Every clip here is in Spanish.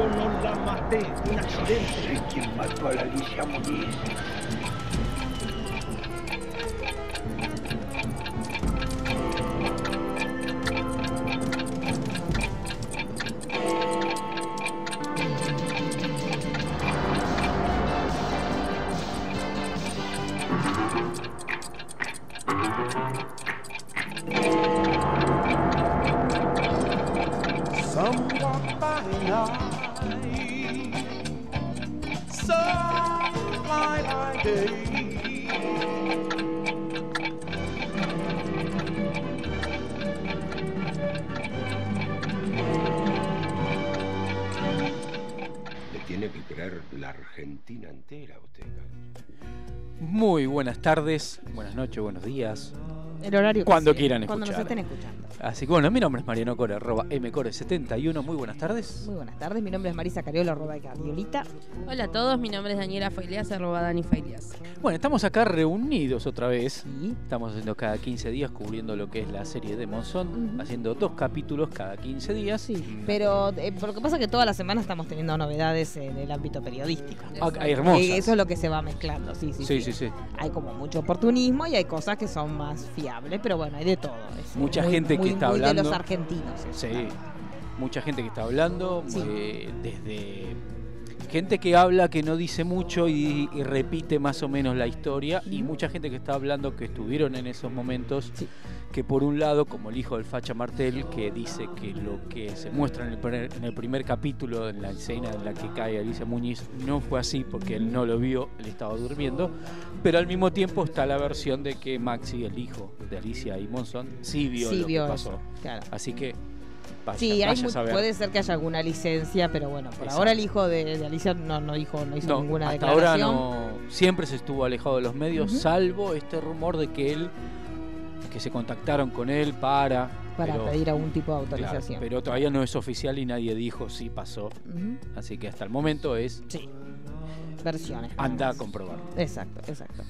Yo no la maté, un accidente. Mató a la Alicia Muniz. Buenas tardes, buenas noches, buenos días. El horario Cuando sea, quieran Cuando nos escuchar. estén escuchando. Así que bueno, mi nombre es Mariano Core, arroba mcore71. Muy buenas tardes. Muy buenas tardes, mi nombre es Marisa Cariola, arroba de Cariolita. Hola a todos, mi nombre es Daniela Failias, arroba Dani Failias. Bueno, estamos acá reunidos otra vez. Sí. Estamos haciendo cada 15 días cubriendo lo que es la serie de Monzón, haciendo dos capítulos cada 15 días. Sí, Mm. pero eh, lo que pasa es que toda la semana estamos teniendo novedades en el ámbito periodístico. Ah, hay hermosas. Eso es lo que se va mezclando, sí, sí, Sí, sí, sí. Hay como mucho oportunismo y hay cosas que son más fiables, pero bueno, hay de todo. Es Mucha muy- gente que está muy de hablando. los argentinos. eso, Sí, claro. mucha gente que está hablando, Sí. eh, desde gente que habla que no dice mucho y, y repite más o menos la historia, y mucha gente que está hablando que estuvieron en esos momentos, Sí. que por un lado, como el hijo del Facha Martel, que dice que lo que se muestra en el, primer, en el primer capítulo, en la escena en la que cae Alicia Muñiz, no fue así porque él no lo vio, él estaba durmiendo, pero al mismo tiempo está la versión de que Maxi, el hijo de Alicia y Monzón, sí vio Sí lo vio que eso, pasó. claro. Así que vaya, Sí, hay puede ser que haya alguna licencia, pero bueno, por Exacto. ahora el hijo de, de Alicia no, no dijo, no hizo No, ninguna hasta ahora declaración. no. Siempre se estuvo alejado de los medios, salvo este rumor de que él, que se contactaron con él para. para pero- pedir algún tipo de claro, autorización. pero todavía no es oficial y nadie dijo si pasó. Así que hasta el momento es Sí. Versiones. anda a comprobar. Exacto, exacto.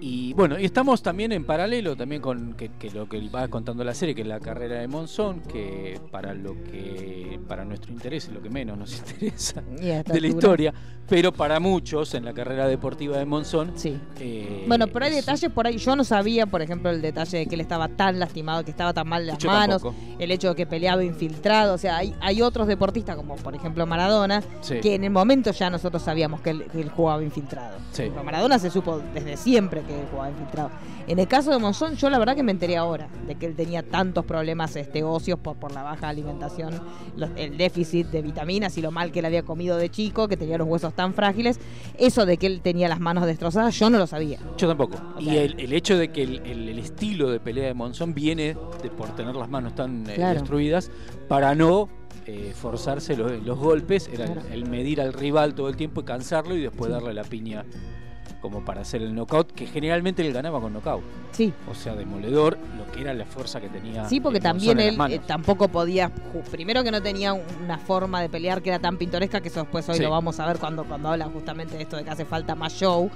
Y bueno, y estamos también en paralelo también con que, que lo que va contando la serie, que es la carrera de Monzón, que para lo que para nuestro interés lo que menos nos interesa de la historia, pero para muchos en la carrera deportiva de Monzón Sí. eh, Bueno, pero hay es- detalles por ahí. Yo no sabía, por ejemplo, el detalle de que él estaba tan lastimado, que estaba tan mal las manos, tampoco. El hecho de que peleaba infiltrado. O sea, hay, hay otros deportistas, como por ejemplo Maradona, Sí. que en el momento ya nosotros sabíamos que él, que él jugaba infiltrado. Sí. Pero Maradona se supo desde siempre que él jugaba infiltrado. En el caso de Monzón, yo la verdad que me enteré ahora de que él tenía tantos problemas este, óseos por, por la baja alimentación, los- el déficit de vitaminas y lo mal que él había comido de chico, que tenía los huesos tan frágiles. Eso de que él tenía las manos destrozadas, yo no lo sabía. Yo tampoco. O Y el, el hecho de que el, el- el estilo de pelea de Monzón viene de por tener las manos tan eh, Claro. destruidas para no eh, forzarse los, los golpes, era el- Claro. el, medir al rival todo el tiempo y cansarlo y después darle la piña como para hacer el knockout, que generalmente él ganaba con knockout. Sí, O sea, demoledor, lo que era la fuerza que tenía. Sí, porque también él eh, tampoco podía, primero que no tenía una forma de pelear que era tan pintoresca, que eso después hoy Sí. lo vamos a ver cuando, cuando habla justamente de esto de que hace falta más show.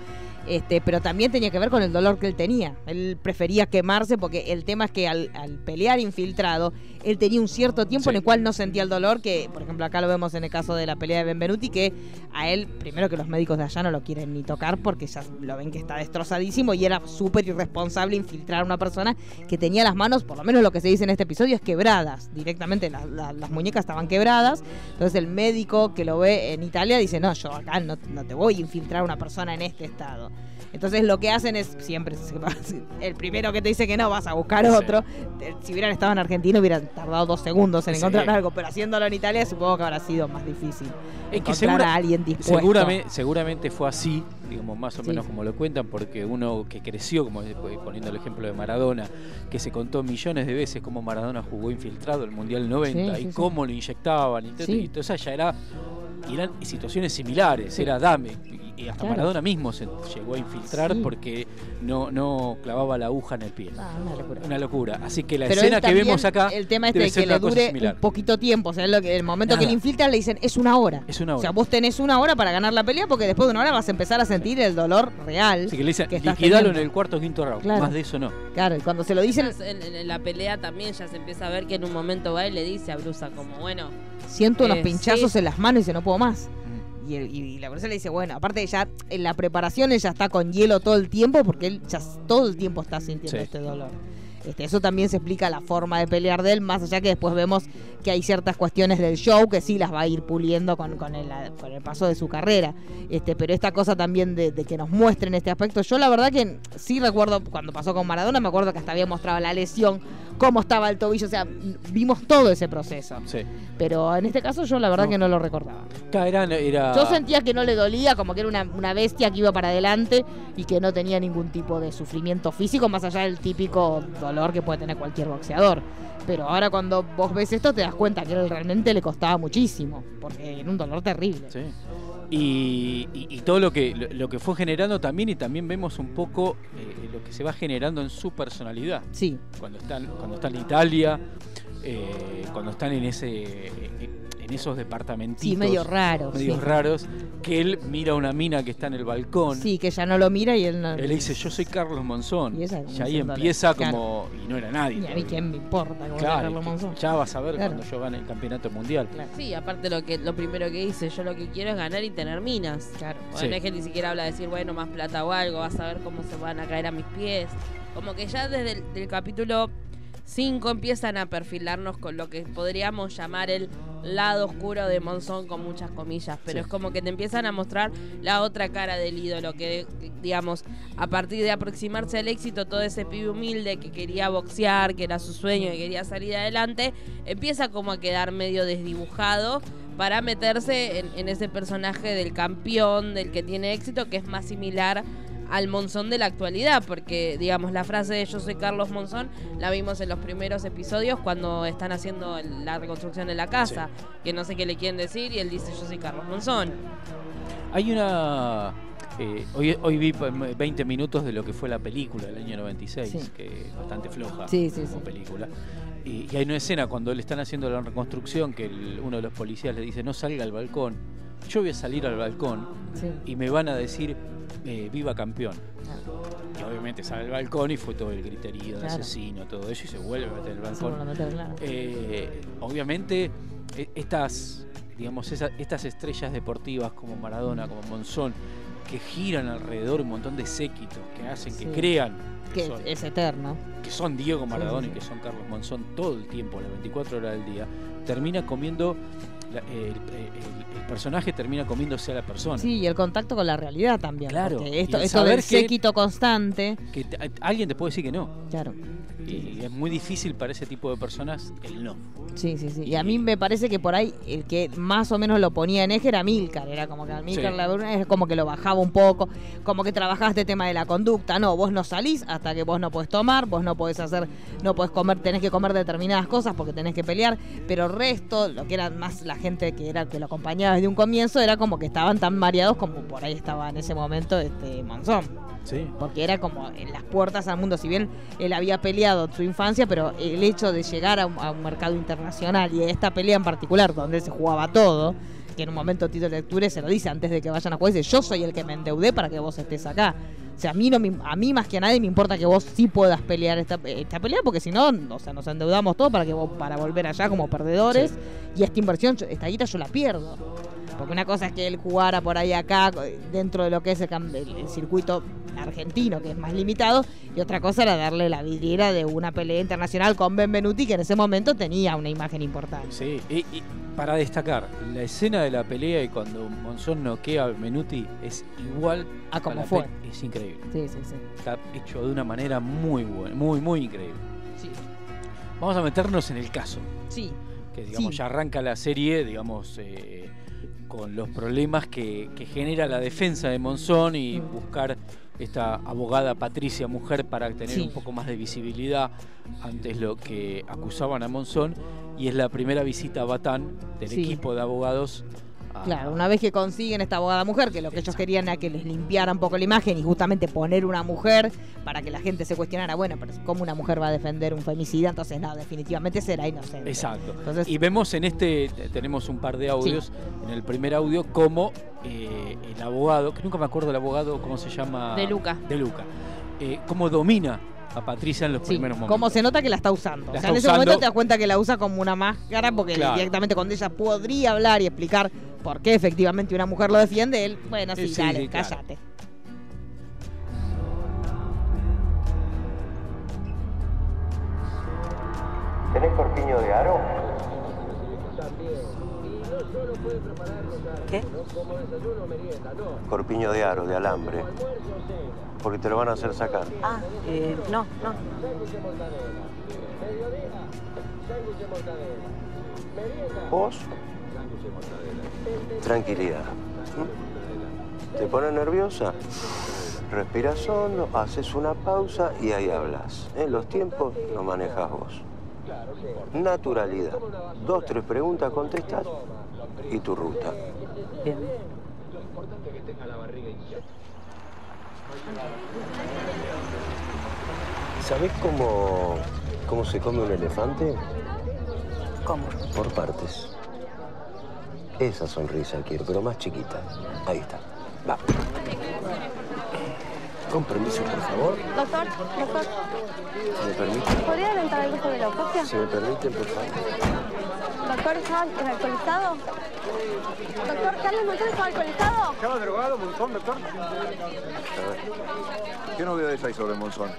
Este, pero también tenía que ver con el dolor que él tenía. Él prefería quemarse porque el tema es que al, al pelear infiltrado, él tenía un cierto tiempo Sí. en el cual no sentía el dolor, que por ejemplo acá lo vemos en el caso de la pelea de Benvenuti, que a él, primero que los médicos de allá no lo quieren ni tocar porque ya lo ven que está destrozadísimo y era súper irresponsable infiltrar a una persona que tenía las manos, por lo menos lo que se dice en este episodio, es quebradas. Directamente la- la- las muñecas estaban quebradas. Entonces el médico que lo ve en Italia dice, no, yo acá no, no te voy a infiltrar a una persona en este estado. Entonces lo que hacen es siempre, el primero que te dice que no, vas a buscar Sí. otro. Eh, Si hubieran estado en Argentina hubieran tardado dos segundos en Sí. encontrar algo, pero haciéndolo en Italia supongo que habrá sido más difícil. Es que segura- a alguien dispuesto. Seguramente, seguramente fue así, digamos, más o Sí. menos como lo cuentan, porque uno que creció, como poniendo el ejemplo de Maradona, que se contó millones de veces cómo Maradona jugó infiltrado el Mundial 90 Sí, y sí, sí. cómo lo inyectaban, y, todo- Sí. y todo ya era, y eran situaciones similares, Sí. era dame, y hasta Claro. Maradona mismo se llegó a infiltrar Sí. porque no, no clavaba la aguja en el pie. Ah, una locura. Una locura. Así que la Pero escena que vemos acá El tema este de que le dure un poquito tiempo. O sea, lo que, el momento que le infiltran le dicen es una hora. Es una O sea, hora. vos tenés una hora para ganar la pelea porque después de una hora vas a empezar a sentir el dolor real. Así que le dicen, que liquidalo en teniendo". el cuarto o quinto round. Claro. Más de eso no. Claro, y cuando se lo dicen, En, en- en la pelea también ya se empieza a ver que en un momento va y le dice a Brusa como, bueno, siento unos Eh, pinchazos sí. en las manos y se no puedo más. Y, el- y la persona le dice, bueno, aparte ya en la preparación ella está con hielo todo el tiempo porque él ya todo el tiempo está sintiendo Sí. este dolor. Este, eso también se explica la forma de pelear de él, más allá que después vemos que hay ciertas cuestiones del show que sí las va a ir puliendo con, con, el, con el paso de su carrera. Este, pero esta cosa también de, de que nos muestren este aspecto, yo la verdad que sí recuerdo cuando pasó con Maradona, me acuerdo que hasta había mostrado la lesión, cómo estaba el tobillo, o sea, vimos todo ese proceso. Sí. Pero en este caso yo la verdad No. que no lo recordaba. Era, era- Yo sentía que no le dolía, como que era una, una bestia que iba para adelante y que no tenía ningún tipo de sufrimiento físico, más allá del típico dolor que puede tener cualquier boxeador. Pero ahora cuando vos ves esto te das cuenta que él realmente le costaba muchísimo, porque era un dolor terrible. Sí. Y, y- y todo lo que, lo, lo que fue generando también, y también vemos un poco eh, lo que se va generando en su personalidad. Sí, Cuando están, cuando están en Italia, eh, cuando están en ese en esos departamentitos sí, medio raro. medios sí. raros, que él mira a una mina que está en el balcón. Sí, que ya no lo mira y él no. Él le dice, yo soy Carlos Monzón. Y esa ahí empieza claro. como... Y no era nadie. Y a mí quién me importa como Claro, Carlos Monzón. ya vas a ver Claro. cuando yo gane el campeonato mundial. Claro. sí, aparte lo que lo primero que dice, yo lo que quiero es ganar y tener minas. Claro. Bueno, Sí. no es que ni siquiera habla de decir, bueno, más plata o algo, vas a ver cómo se van a caer a mis pies. Como que ya desde el del capítulo 5 empiezan a perfilarnos con lo que podríamos llamar el lado oscuro de Monzón con muchas comillas, pero Sí. es como que te empiezan a mostrar la otra cara del ídolo, que digamos, a partir de aproximarse al éxito, todo ese pibe humilde que quería boxear, que era su sueño, que quería salir adelante, empieza como a quedar medio desdibujado para meterse en, en ese personaje del campeón, del que tiene éxito, que es más similar al Monzón de la actualidad, porque digamos la frase de yo soy Carlos Monzón la vimos en los primeros episodios cuando están haciendo la reconstrucción de la casa, que no sé qué le quieren decir y él dice yo soy Carlos Monzón. Hay una... eh, hoy, hoy vi eh, 20 minutos de lo que fue la película del año 96, Sí. que es bastante floja Sí, como película. Y, y hay una escena cuando le están haciendo la reconstrucción que el- uno de los policías le dice no salga al balcón. Yo voy a salir al balcón Sí. y me van a decir eh, viva campeón. Y obviamente sale al balcón y fue todo el griterío de Claro. asesino, todo eso y se vuelve a meter el balcón. claro. Eh, obviamente e- estas digamos estas estrellas deportivas como Maradona como Monzón que giran alrededor un montón de séquitos que hacen que Sí. crean que Que son, es eterno. que son Diego Maradona sí, y que son Carlos Monzón todo el tiempo las 24 horas del día termina comiendo la- el, el- el personaje termina comiéndose a la persona Sí, y el contacto con la realidad también. Claro, Esto, esto saber del que- séquito constante. que te- alguien te puede decir que no Claro. y es muy difícil para ese tipo de personas el no Sí, sí, sí. Y a mí me parece que por ahí el que más o menos lo ponía en eje era Milcar. Era como que a Milcar Sí. la verdad es como que lo bajaba un poco, como que trabajaba este tema de la conducta. No, vos no salís hasta que vos no podés tomar, vos no podés hacer, no podés comer, tenés que comer determinadas cosas porque tenés que pelear. Pero el resto, lo que era más la gente que era que lo acompañaba desde un comienzo, era como que estaban tan mareados como por ahí estaba en ese momento este Monzón. sí Porque era como en las puertas al mundo. Si bien él había peleado en su infancia, pero el hecho de llegar a un, a un mercado internacional y esta pelea en particular, donde se jugaba todo, que en un momento Tito Lecture se lo dice antes de que vayan a jugar, dice, yo soy el que me endeudé para que vos estés acá. O sea, a mí, no me- a mí más que a nadie me importa que vos sí puedas pelear esta, esta pelea, porque si no, o sea, nos endeudamos todos para que vos, para volver allá como perdedores. Y esta inversión, esta guita yo la pierdo. Porque una cosa es que él jugara por ahí acá, dentro de lo que es el, circuito argentino, que es más limitado, y otra cosa era darle la vidriera de una pelea internacional con Benvenuti, que en ese momento tenía una imagen importante. Sí, y, y para destacar, la escena de la pelea y cuando Monzón noquea a Menuti es igual A como fue. Es increíble. Sí, sí, sí. Está hecho de una manera muy buena, muy, muy increíble. Vamos a meternos en el caso, Sí, que digamos Sí. ya arranca la serie, digamos, eh, con los problemas que, que genera la defensa de Monzón y Mm. buscar esta abogada Patricia Mujer para tener Sí. un poco más de visibilidad antes lo que acusaban a Monzón y es la primera visita a Batán del Sí. equipo de abogados a- Claro, una vez que consiguen esta abogada mujer, que lo que ellos querían era que les limpiara un poco la imagen y justamente poner una mujer para que la gente se cuestionara, bueno, pero ¿cómo una mujer va a defender un femicida? Entonces, no, definitivamente será inocente. Exacto. Entonces, Y vemos en este, te- tenemos un par de audios, en el primer audio, como eh, el abogado, que nunca me acuerdo el abogado, ¿cómo se llama? De Luca. De Luca. Eh, cómo domina a Patricia en los sí, primeros momentos. como se nota que la está usando. La o está sea, en ese usando. momento te das cuenta que la usa como una máscara porque Claro. directamente cuando ella podría hablar y explicar por qué efectivamente una mujer lo defiende, él, bueno, sí, Sí, sí, dale, sí, claro. cállate. ¿Tenés corpiño de aro? ¿Qué? Corpiño de aro, de alambre. Porque te lo van a hacer sacar. Ah, eh, no, no. ¿Vos? Tranquilidad. ¿Te pones nerviosa? Respiras hondo, haces una pausa y ahí hablas. ¿eh? Los tiempos los manejas vos. Naturalidad. Dos, tres preguntas contestas y tu ruta. Bien. ¿Sabés cómo, cómo se come un elefante? ¿Cómo? Por partes. Esa sonrisa quiero, pero más chiquita. Ahí está. Va. Con permiso, por favor. Doctor, doctor, ¿Me permite? ¿podría adelantar algo sobre la autopsia? Si me permiten, por favor. Doctor, ¿estaba alcoholizado? Doctor, ¿Carlos Monzón estaba alcoholizado? ¿Estaba drogado, Monzón, doctor? ¿Qué novedades hay sobre Monzón?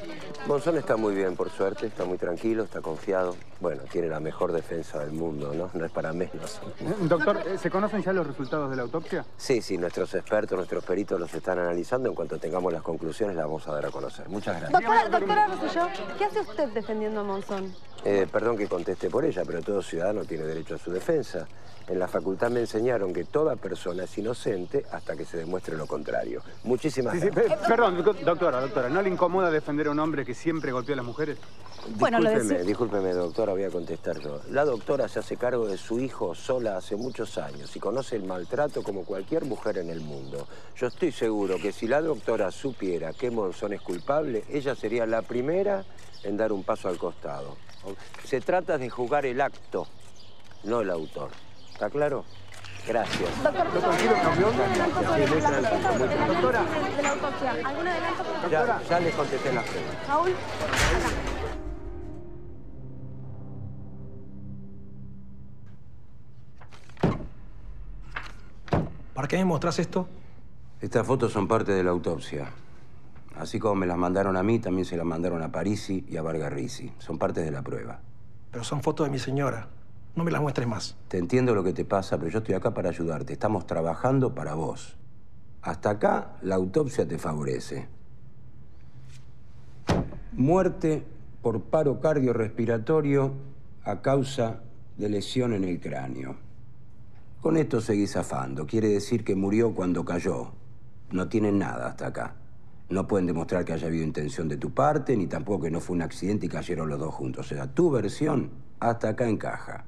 Monzón está muy bien, por suerte. Está muy tranquilo, está confiado. Bueno, tiene la mejor defensa del mundo, ¿no? No es para menos. Doctor, eh, ¿se conocen ya los resultados de la autopsia? Sí, sí, nuestros expertos, nuestros peritos los están analizando. En cuanto tengamos las conclusiones, las vamos a dar a conocer. Muchas gracias. Doctora, doctora Rosselló, ¿qué hace usted defendiendo a Monzón? Eh, perdón que conteste por ella, pero todo ciudadano tiene derecho a su defensa. En la facultad me enseñaron que toda persona es inocente hasta que se demuestre lo contrario. Muchísimas Sí, sí, gracias. pe- perdón, doc- doctora, doctora, ¿no le incomoda defender a un hombre que siempre golpea a las mujeres? Bueno, lo Discúlpeme, discúlpeme, doctora, voy a contestar yo. La doctora se hace cargo de su hijo sola hace muchos años y conoce el maltrato como cualquier mujer en el mundo. Yo estoy seguro que si la doctora supiera que Monzón es culpable, ella sería la primera en dar un paso al costado. Se trata de jugar el acto, no el autor. ¿Está claro? Gracias. Doctor, campeón. de la- la autopsia. ¿Algún adelanto? Ya, ya le contesté las preguntas. Raúl, ¿Para qué me mostrás esto? Estas fotos son parte de la autopsia. Así como me las mandaron a mí, también se las mandaron a Parisi y a Vargarrisi. Son partes de la prueba. Pero son fotos de mi señora. No me las muestres más. Te entiendo lo que te pasa, pero yo estoy acá para ayudarte. Estamos trabajando para vos. Hasta acá la autopsia te favorece. Muerte por paro cardiorrespiratorio a causa de lesión en el cráneo. Con esto seguís zafando. Quiere decir que murió cuando cayó. No tienen nada hasta acá. No pueden demostrar que haya habido intención de tu parte, ni tampoco que no fue un accidente y cayeron los dos juntos. O sea, tu versión hasta acá encaja.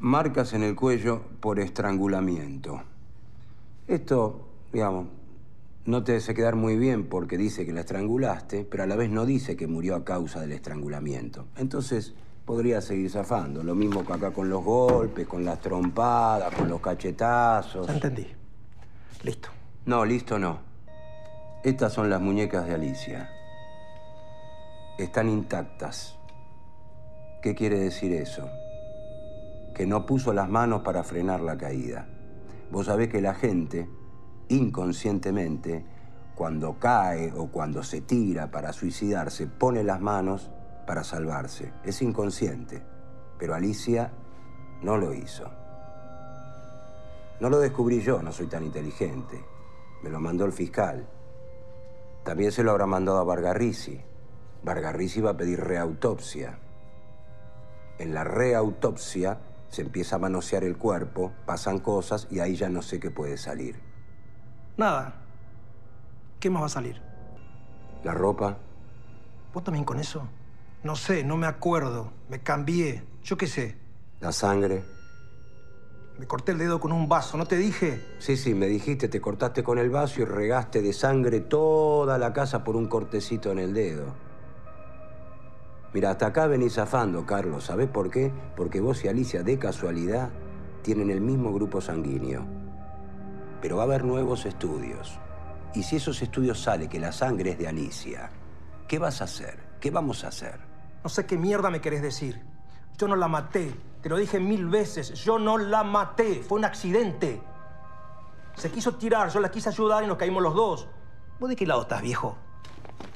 Marcas en el cuello por estrangulamiento. Esto, digamos, no te hace quedar muy bien porque dice que la estrangulaste, pero a la vez no dice que murió a causa del estrangulamiento. Entonces, podría seguir zafando. Lo mismo que acá con los golpes, con las trompadas, con los cachetazos. Ya entendí. Listo. No, listo no. Estas son las muñecas de Alicia. Están intactas. ¿Qué quiere decir eso? Que no puso las manos para frenar la caída. Vos sabés que la gente, inconscientemente, cuando cae o cuando se tira para suicidarse, pone las manos para salvarse. Es inconsciente. Pero Alicia no lo hizo. No lo descubrí yo, no soy tan inteligente. Me lo mandó el fiscal. También se lo habrá mandado a Vargarrisi. Vargarrisi va a pedir reautopsia. En la reautopsia se empieza a manosear el cuerpo, pasan cosas y ahí ya no sé qué puede salir. Nada. ¿Qué más va a salir? La ropa, ¿Vos también con eso? No sé, no me acuerdo. Me cambié. Yo qué sé. La sangre. Me corté el dedo con un vaso, ¿no te dije? Sí, sí, me dijiste, te cortaste con el vaso y regaste de sangre toda la casa por un cortecito en el dedo. Mira, hasta acá venís zafando, Carlos. ¿Sabés por qué? Porque vos y Alicia, de casualidad, tienen el mismo grupo sanguíneo. Pero va a haber nuevos estudios. Y si esos estudios sale que la sangre es de Alicia, ¿qué vas a hacer? ¿Qué vamos a hacer? No sé qué mierda me querés decir. Yo no la maté. Te lo dije mil veces. Yo no la maté. Fue un accidente. Se quiso tirar, yo la quise ayudar y nos caímos los dos. ¿Vos de qué lado estás, viejo?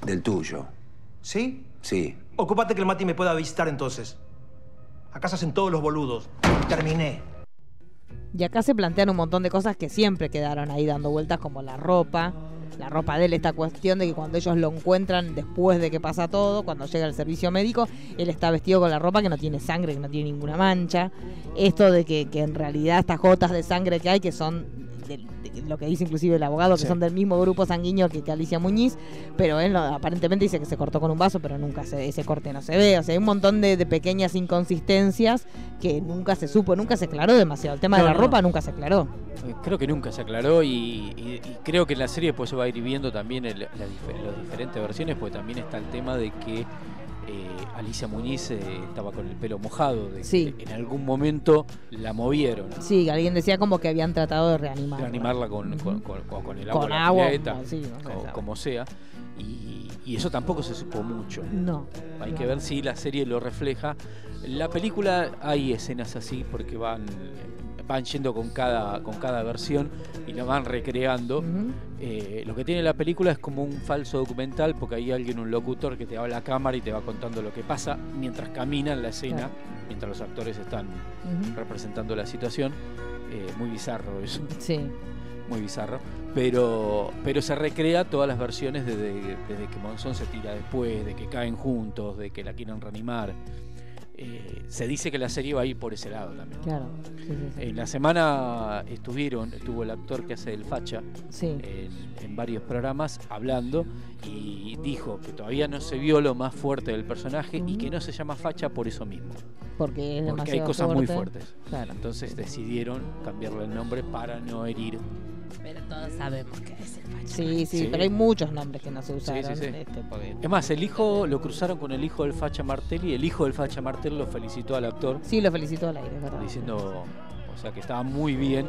Del tuyo. ¿Sí? Sí. Ocupate que el Mati me pueda visitar entonces. Acá se hacen todos los boludos. Terminé. Y acá se plantean un montón de cosas que siempre quedaron ahí dando vueltas, como la ropa. La ropa de él, esta cuestión de que cuando ellos lo encuentran después de que pasa todo, cuando llega el servicio médico, él está vestido con la ropa que no tiene sangre, que no tiene ninguna mancha. Esto de que, que en realidad estas gotas de sangre que hay, que son de- de- lo que dice inclusive el abogado, que Sí. son del mismo grupo sanguíneo que, que Alicia Muñiz, pero él no- aparentemente dice que se cortó con un vaso, pero nunca se, ese corte no se ve. O sea, hay un montón de, de pequeñas inconsistencias que nunca se supo, nunca se aclaró demasiado. El tema No, de la no, no. ropa nunca se aclaró. Eh, Creo que nunca se aclaró y, y- y creo que en la serie después se va a ir viendo también el- las las diferentes versiones, porque también está el tema de que eh, Alicia Muñiz eh, estaba con el pelo mojado, de Sí. que en algún momento la movieron. Sí, alguien decía como que habían tratado de reanimar. reanimarla con, con, con- el agua, la agua, pileta, como- sí, no sea. Y, y eso tampoco se supo mucho. No. Hay que ver si la serie lo refleja. La película hay escenas así porque van van yendo con cada con cada versión y la van recreando. Eh, lo que tiene la película es como un falso documental porque hay alguien, un locutor que te va a la cámara y te va contando lo que pasa mientras camina en la escena, Claro. mientras los actores están representando la situación. Eh, muy bizarro eso, Sí. muy bizarro. Pero, pero se recrea todas las versiones desde, desde que Monzón se tira después, de que caen juntos, de que la quieren reanimar. Eh, se dice que la serie va a ir por ese lado también. Claro. Sí, sí, sí. En la semana estuvieron, estuvo el actor que hace el Facha en, en varios programas hablando y dijo que todavía no se vio lo más fuerte del personaje y que no se llama Facha por eso mismo. Porque es Porque hay cosas muy fuerte. fuertes. Claro. Entonces decidieron cambiarle el nombre para no herir. Pero todos sabemos que es el facho. Sí, sí, Sí. pero hay muchos nombres que no se usaron. sí, sí. este, porque- Es más, el hijo lo cruzaron con el hijo del Facha Martel y el hijo del Facha Martel lo felicitó al actor Sí, lo felicito al aire, es verdad. diciendo, o sea, que estaba muy bien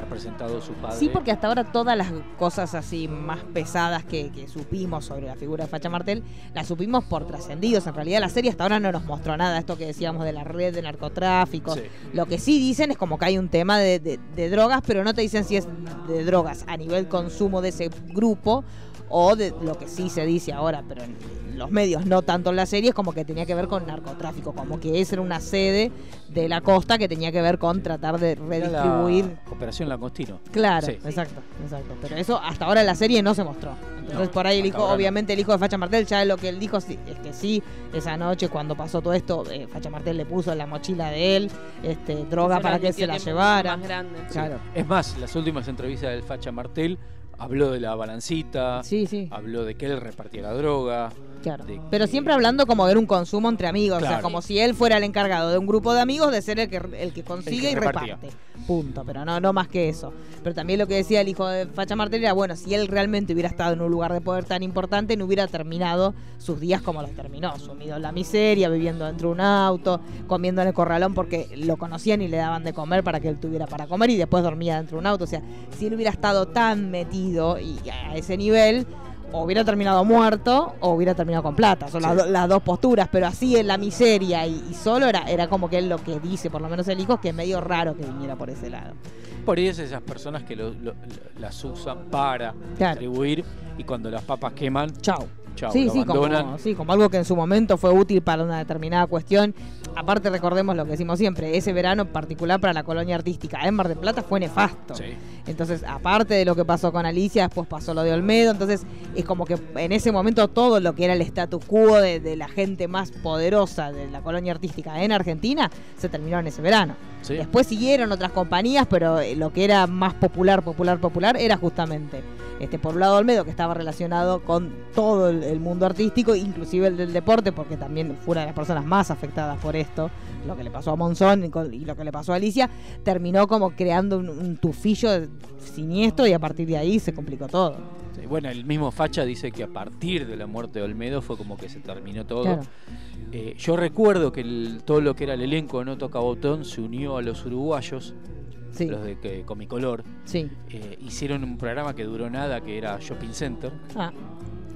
representado su padre. Sí, porque hasta ahora todas las cosas así más pesadas que, que supimos sobre la figura de Facha Martel, las supimos por trascendidos. En realidad la serie hasta ahora no nos mostró nada, esto que decíamos de la red de narcotráfico. Sí. Lo que sí dicen es como que hay un tema de, de- de drogas, pero no te dicen si es de drogas a nivel consumo de ese grupo o de lo que sí se dice ahora, pero en los medios, no tanto en la serie, es como que tenía que ver con narcotráfico, como que esa era una sede de la costa que tenía que ver con tratar de la redistribuir Operación Langostino. Claro, Sí. exacto, exacto. Pero eso hasta ahora en la serie no se mostró. Entonces No, por ahí el hijo, obviamente el hijo de Facha Martel, ya lo que él dijo sí, es que sí, esa noche cuando pasó todo esto, eh, Facha Martel le puso en la mochila de él este, droga para que se la llevara. Más grande. Claro. Es más, las últimas entrevistas del Facha Martel habló de la balancita, Sí, sí, habló de que él repartía la droga. claro. de Pero que- siempre hablando como de un consumo entre amigos, o sea, Claro. como si él fuera el encargado de un grupo de amigos de ser el que, el que consigue y repartía. reparte. Punto, pero no, no más que eso. Pero también lo que decía el hijo de Facha Martel era, bueno, si él realmente hubiera estado en un lugar de poder tan importante, no hubiera terminado sus días como los terminó, sumido en la miseria, viviendo dentro de un auto, comiendo en el corralón porque lo conocían y le daban de comer para que él tuviera para comer y después dormía dentro de un auto. O sea, si él hubiera estado tan metido y a ese nivel, o hubiera terminado muerto o hubiera terminado con plata. Son las, do- las dos posturas, pero así en la miseria y, y solo era, era como que él lo que dice, por lo menos el hijo, que es medio raro que viniera por ese lado. Por ahí es esas personas que lo- lo- las usan para Claro. distribuir y cuando las papas queman, Chau. sí, sí, como, sí, como algo que en su momento fue útil para una determinada cuestión. Aparte recordemos lo que decimos siempre, ese verano en particular para la colonia artística en Mar del Plata fue nefasto. Sí. Entonces, aparte de lo que pasó con Alicia, después pasó lo de Olmedo, entonces es como que en ese momento todo lo que era el status quo de, de la gente más poderosa de la colonia artística en Argentina se terminó en ese verano. Sí. Después siguieron otras compañías, pero eh, lo que era más popular, popular, popular era justamente Este, por un lado Olmedo, que estaba relacionado con todo el, el mundo artístico, inclusive el del deporte, porque también fue una de las personas más afectadas por esto, lo que le pasó a Monzón y, lo que le pasó a Alicia, terminó como creando un, un tufillo siniestro y a partir de ahí se complicó todo. Sí, Bueno, el mismo Facha dice que a partir de la muerte de Olmedo fue como que se terminó todo. Claro. Eh, yo recuerdo que el- todo lo que era el elenco de No Toca Botón se unió a los uruguayos, Sí. los de que- Comicolor. Sí. Eh, hicieron un programa que duró nada, que era Shopping Center. Ah,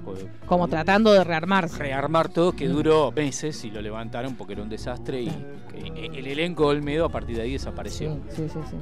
Fue- como tratando de rearmarse. rearmar todo, que duró meses y lo levantaron porque era un desastre y que el elenco Olmedo a partir de ahí desapareció. Sí, sí, sí. sí.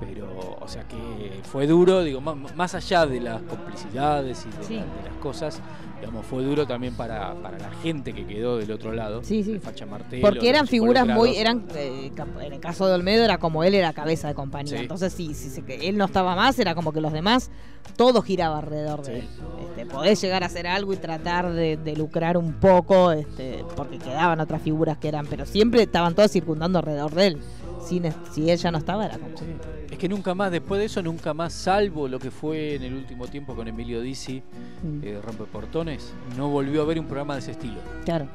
Pero, o sea que fue duro, digo, má- más, allá de las complicidades y de, Sí. la- de las cosas, digamos, fue duro también para, para la gente que quedó del otro lado. Sí, sí. Facha Martelo, Porque eran figuras muy, eran, eh, en el caso de Olmedo era como él era cabeza de compañía. Sí. Entonces si, si se- él no estaba más, era como que los demás, todo giraba alrededor de Sí. él. Este, podés llegar a hacer algo y tratar de, de lucrar un poco, este, porque quedaban otras figuras que eran, pero siempre estaban todos circundando alrededor de él. Si él ya no estaba, era como... Es que nunca más, después de eso, nunca más, salvo lo que fue en el último tiempo con Emilio Dizzi, Mm. eh, Rompeportones, no volvió a haber un programa de ese estilo. Claro,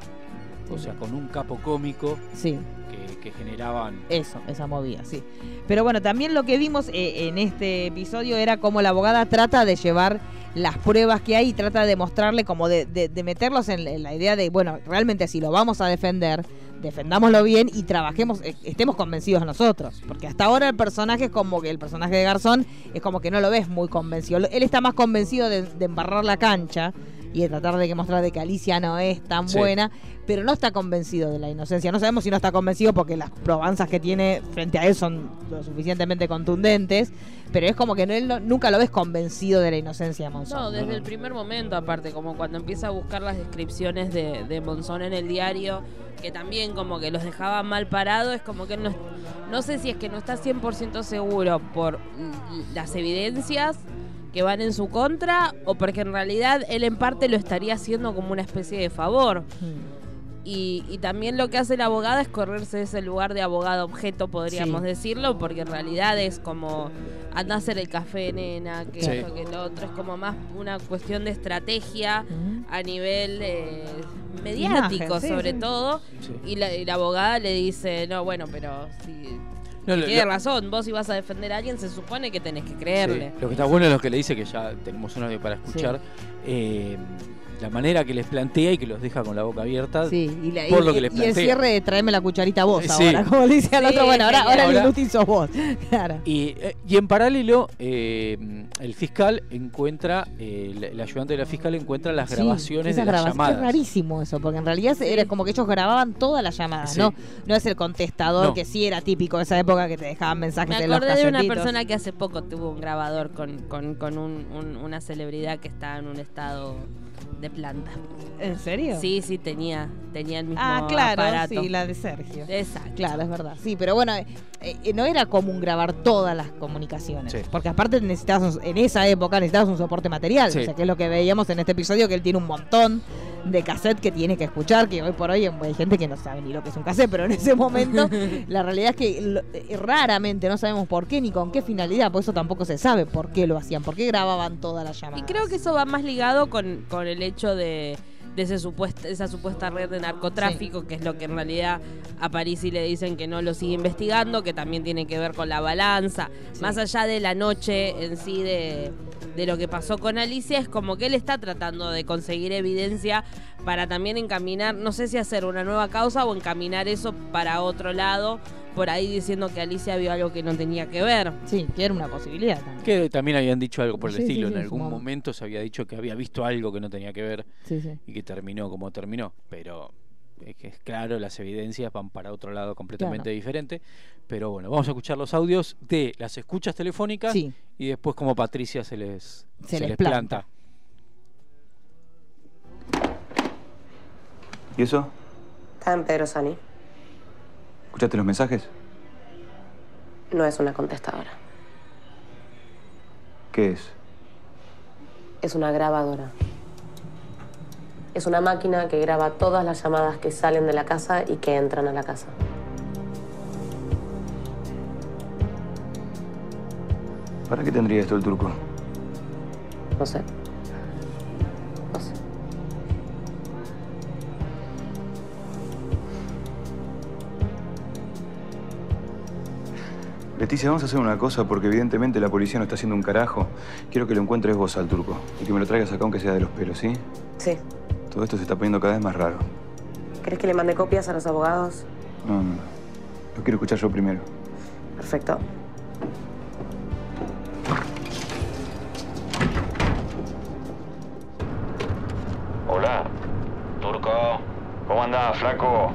O sea, con un capo cómico sí. que, que generaban. Eso, esa movida, sí. Pero bueno, también lo que vimos eh, en este episodio era cómo la abogada trata de llevar las pruebas que hay y trata de mostrarle, como de, de- de meterlos en, en la idea de, bueno, realmente si lo vamos a defender, defendámoslo bien y trabajemos, eh, estemos convencidos nosotros. Porque hasta ahora el personaje es como que el personaje de Garzón es como que no lo ves muy convencido. Él está más convencido de, de embarrar la cancha y de tratar de que mostrar de que Alicia no es tan Sí. buena, pero no está convencido de la inocencia. No sabemos si no está convencido porque las probanzas que tiene frente a él son lo suficientemente contundentes, pero es como que no- él no- nunca lo ves convencido de la inocencia de Monzón. No, desde el primer momento, aparte, como cuando empieza a buscar las descripciones de, de Monzón en el diario, que también como que los dejaba mal parados, es como que él no, no sé si es que no está 100% seguro por las evidencias que van en su contra o porque en realidad él en parte lo estaría haciendo como una especie de favor. Mm. Y, y también lo que hace la abogada es correrse de ese lugar de abogado objeto, podríamos Sí. decirlo, porque en realidad es como anda a hacer el café, nena, que Sí. esto, que lo otro, es como más una cuestión de estrategia Mm. a nivel eh, mediático, Imagen, sí, sobre sí. todo. Sí. Y la, y la abogada le dice, no, bueno, pero si No, lo- tiene lo- razón, vos si vas a defender a alguien, se supone que tenés que Sí, creerle. Lo que está bueno es lo que le dice, que ya tenemos un audio para escuchar. eh, la manera que les plantea y que los deja con la boca abierta. Sí, y, la- Por y- lo que les y el plantea. cierre de traeme la cucharita vos Eh, sí. ahora, como le dice al Sí, otro, bueno, ahora, ahora el genial. inútil sos vos. Claro. Y, eh, y en paralelo, eh, el fiscal encuentra, eh, el, el ayudante de la fiscal encuentra las grabaciones de las grabaciones. llamadas. Es rarísimo eso, porque en realidad era como que ellos grababan todas las llamadas, Sí. ¿no? No es el contestador No. que sí era típico de esa época que te dejaban mensajes Me en los acordé de una persona que hace poco tuvo un grabador con, con, con un- un- una celebridad que está en un estado de planta. ¿En serio? Sí, sí, tenía, tenía el mismo Ah, claro, aparato. sí, la de Sergio. Exacto. Claro, es verdad. Sí, pero bueno, eh, eh, no era común grabar todas las comunicaciones. Sí. Porque aparte necesitabas, un- en esa época necesitabas un soporte material. Sí. O sea, que es lo que veíamos en este episodio, que él tiene un montón de cassette que tiene que escuchar, que hoy por hoy hay gente que no sabe ni lo que es un cassette, pero en ese momento la realidad es que lo- eh, raramente no sabemos por qué ni con qué finalidad, por eso tampoco se sabe por qué lo hacían, por qué grababan todas las Y llamadas. creo que eso va más ligado con, con el hecho de, de ese supuesta, esa supuesta red de narcotráfico, que es lo que en realidad a Parisi le dicen que no lo sigue investigando, que también tiene que ver con la balanza. Sí. Más allá de la noche en sí de, de lo que pasó con Alicia, es como que él está tratando de conseguir evidencia para también encaminar, no sé si hacer una nueva causa o encaminar eso para otro lado, por ahí diciendo que Alicia vio algo que no tenía que ver. Sí, que era una posibilidad también. Que también habían dicho algo por el Sí, estilo. sí, en algún momento. momento se había dicho que había visto algo que no tenía que ver Sí, sí. y que terminó como terminó. Pero es que es claro, las evidencias van para otro lado completamente Claro. diferente. Pero bueno, vamos a escuchar los audios de las escuchas telefónicas Sí. y después como Patricia se les, Se les planta. planta. ¿Y eso? Está en Pedro Sani. ¿Escuchaste los mensajes? No es una contestadora. ¿Qué es? Es una grabadora. Es una máquina que graba todas las llamadas que salen de la casa y que entran a la casa. ¿Para qué tendría esto el turco? No sé. Leticia, vamos a hacer una cosa porque evidentemente la policía no está haciendo un carajo. Quiero que lo encuentres vos al turco y que me lo traigas acá aunque sea de los pelos, ¿sí? Sí. Todo esto se está poniendo cada vez más raro. ¿Crees que le mande copias a los abogados? No, no, no. Lo quiero escuchar yo primero. Perfecto. Hola, Turco. ¿Cómo andás, flaco?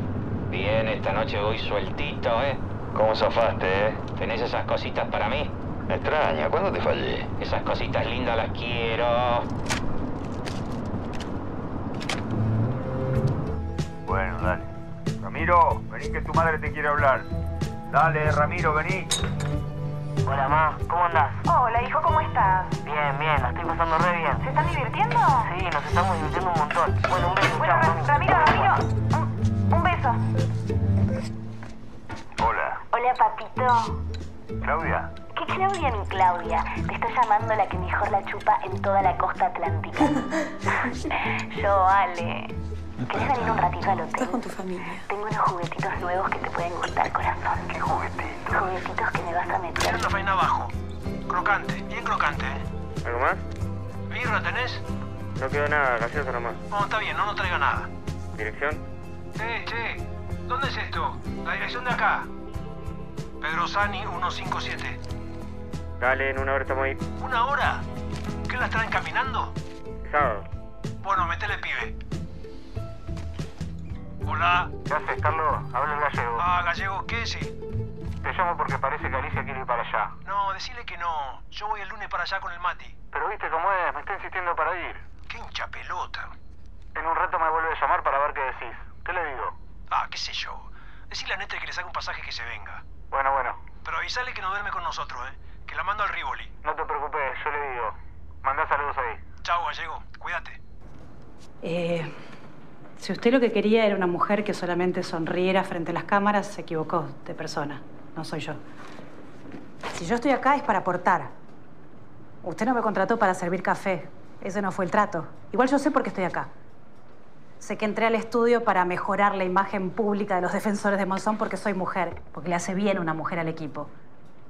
Bien, esta noche voy sueltito, ¿eh? ¿Cómo zafaste, eh? ¿Tenés esas cositas para mí? Extraña, ¿cuándo te fallé? Esas cositas lindas las quiero. Bueno, dale. Ramiro, vení que tu madre te quiere hablar. Dale, Ramiro, vení. Hola, ma. ¿Cómo andás? Hola, hijo, ¿cómo estás? Bien, bien. La estoy pasando re bien. ¿Se están divirtiendo? Sí, nos estamos divirtiendo un montón. Bueno, un beso. Bueno, chao. Ramiro, Ramiro, un, un beso. Hola. Papito. Claudia. ¿Qué Claudia ni Claudia? Te está llamando la que mejor la chupa en toda la costa atlántica. Yo, Ale. ¿Querés venir un ratito al hotel? Estás con tu familia. Tengo unos juguetitos nuevos que te pueden gustar, corazón. ¿Qué juguetitos? Juguetitos que me vas a meter. Una faena abajo. Crocante, bien crocante, ¿eh? ¿Algo más? ¿Birra tenés? No quedó nada. Gaseosa nomás. No, está bien, no nos traiga nada. ¿Dirección? Che, che, ¿dónde es esto? La dirección de acá. Pedro Sani 157. Dale, en una hora estamos ahí. ¿Una hora? ¿Qué la traen caminando? Sábado. Bueno, metele pibe. Hola. ¿Qué haces, Carlos? Habla el gallego. Ah, gallego, ¿qué sí? Te llamo porque parece que Alicia quiere ir para allá. No, decile que no. Yo voy el lunes para allá con el Mati. Pero viste cómo es, me está insistiendo para ir. Qué hincha pelota. En un rato me vuelve a llamar para ver qué decís. ¿Qué le digo? Ah, qué sé yo. Decile a Nete que le saque un pasaje que se venga. Bueno, bueno. Pero avisale que no duerme con nosotros, ¿eh? Que la mando al Rivoli. No te preocupes, yo le digo. Mandá saludos ahí. Chao, gallego. Cuídate. Eh, si usted lo que quería era una mujer que solamente sonriera frente a las cámaras, se equivocó de persona. No soy yo. Si yo estoy acá es para aportar. Usted no me contrató para servir café. Ese no fue el trato. Igual yo sé por qué estoy acá. Sé que entré al estudio para mejorar la imagen pública de los defensores de Monzón porque soy mujer, porque le hace bien una mujer al equipo.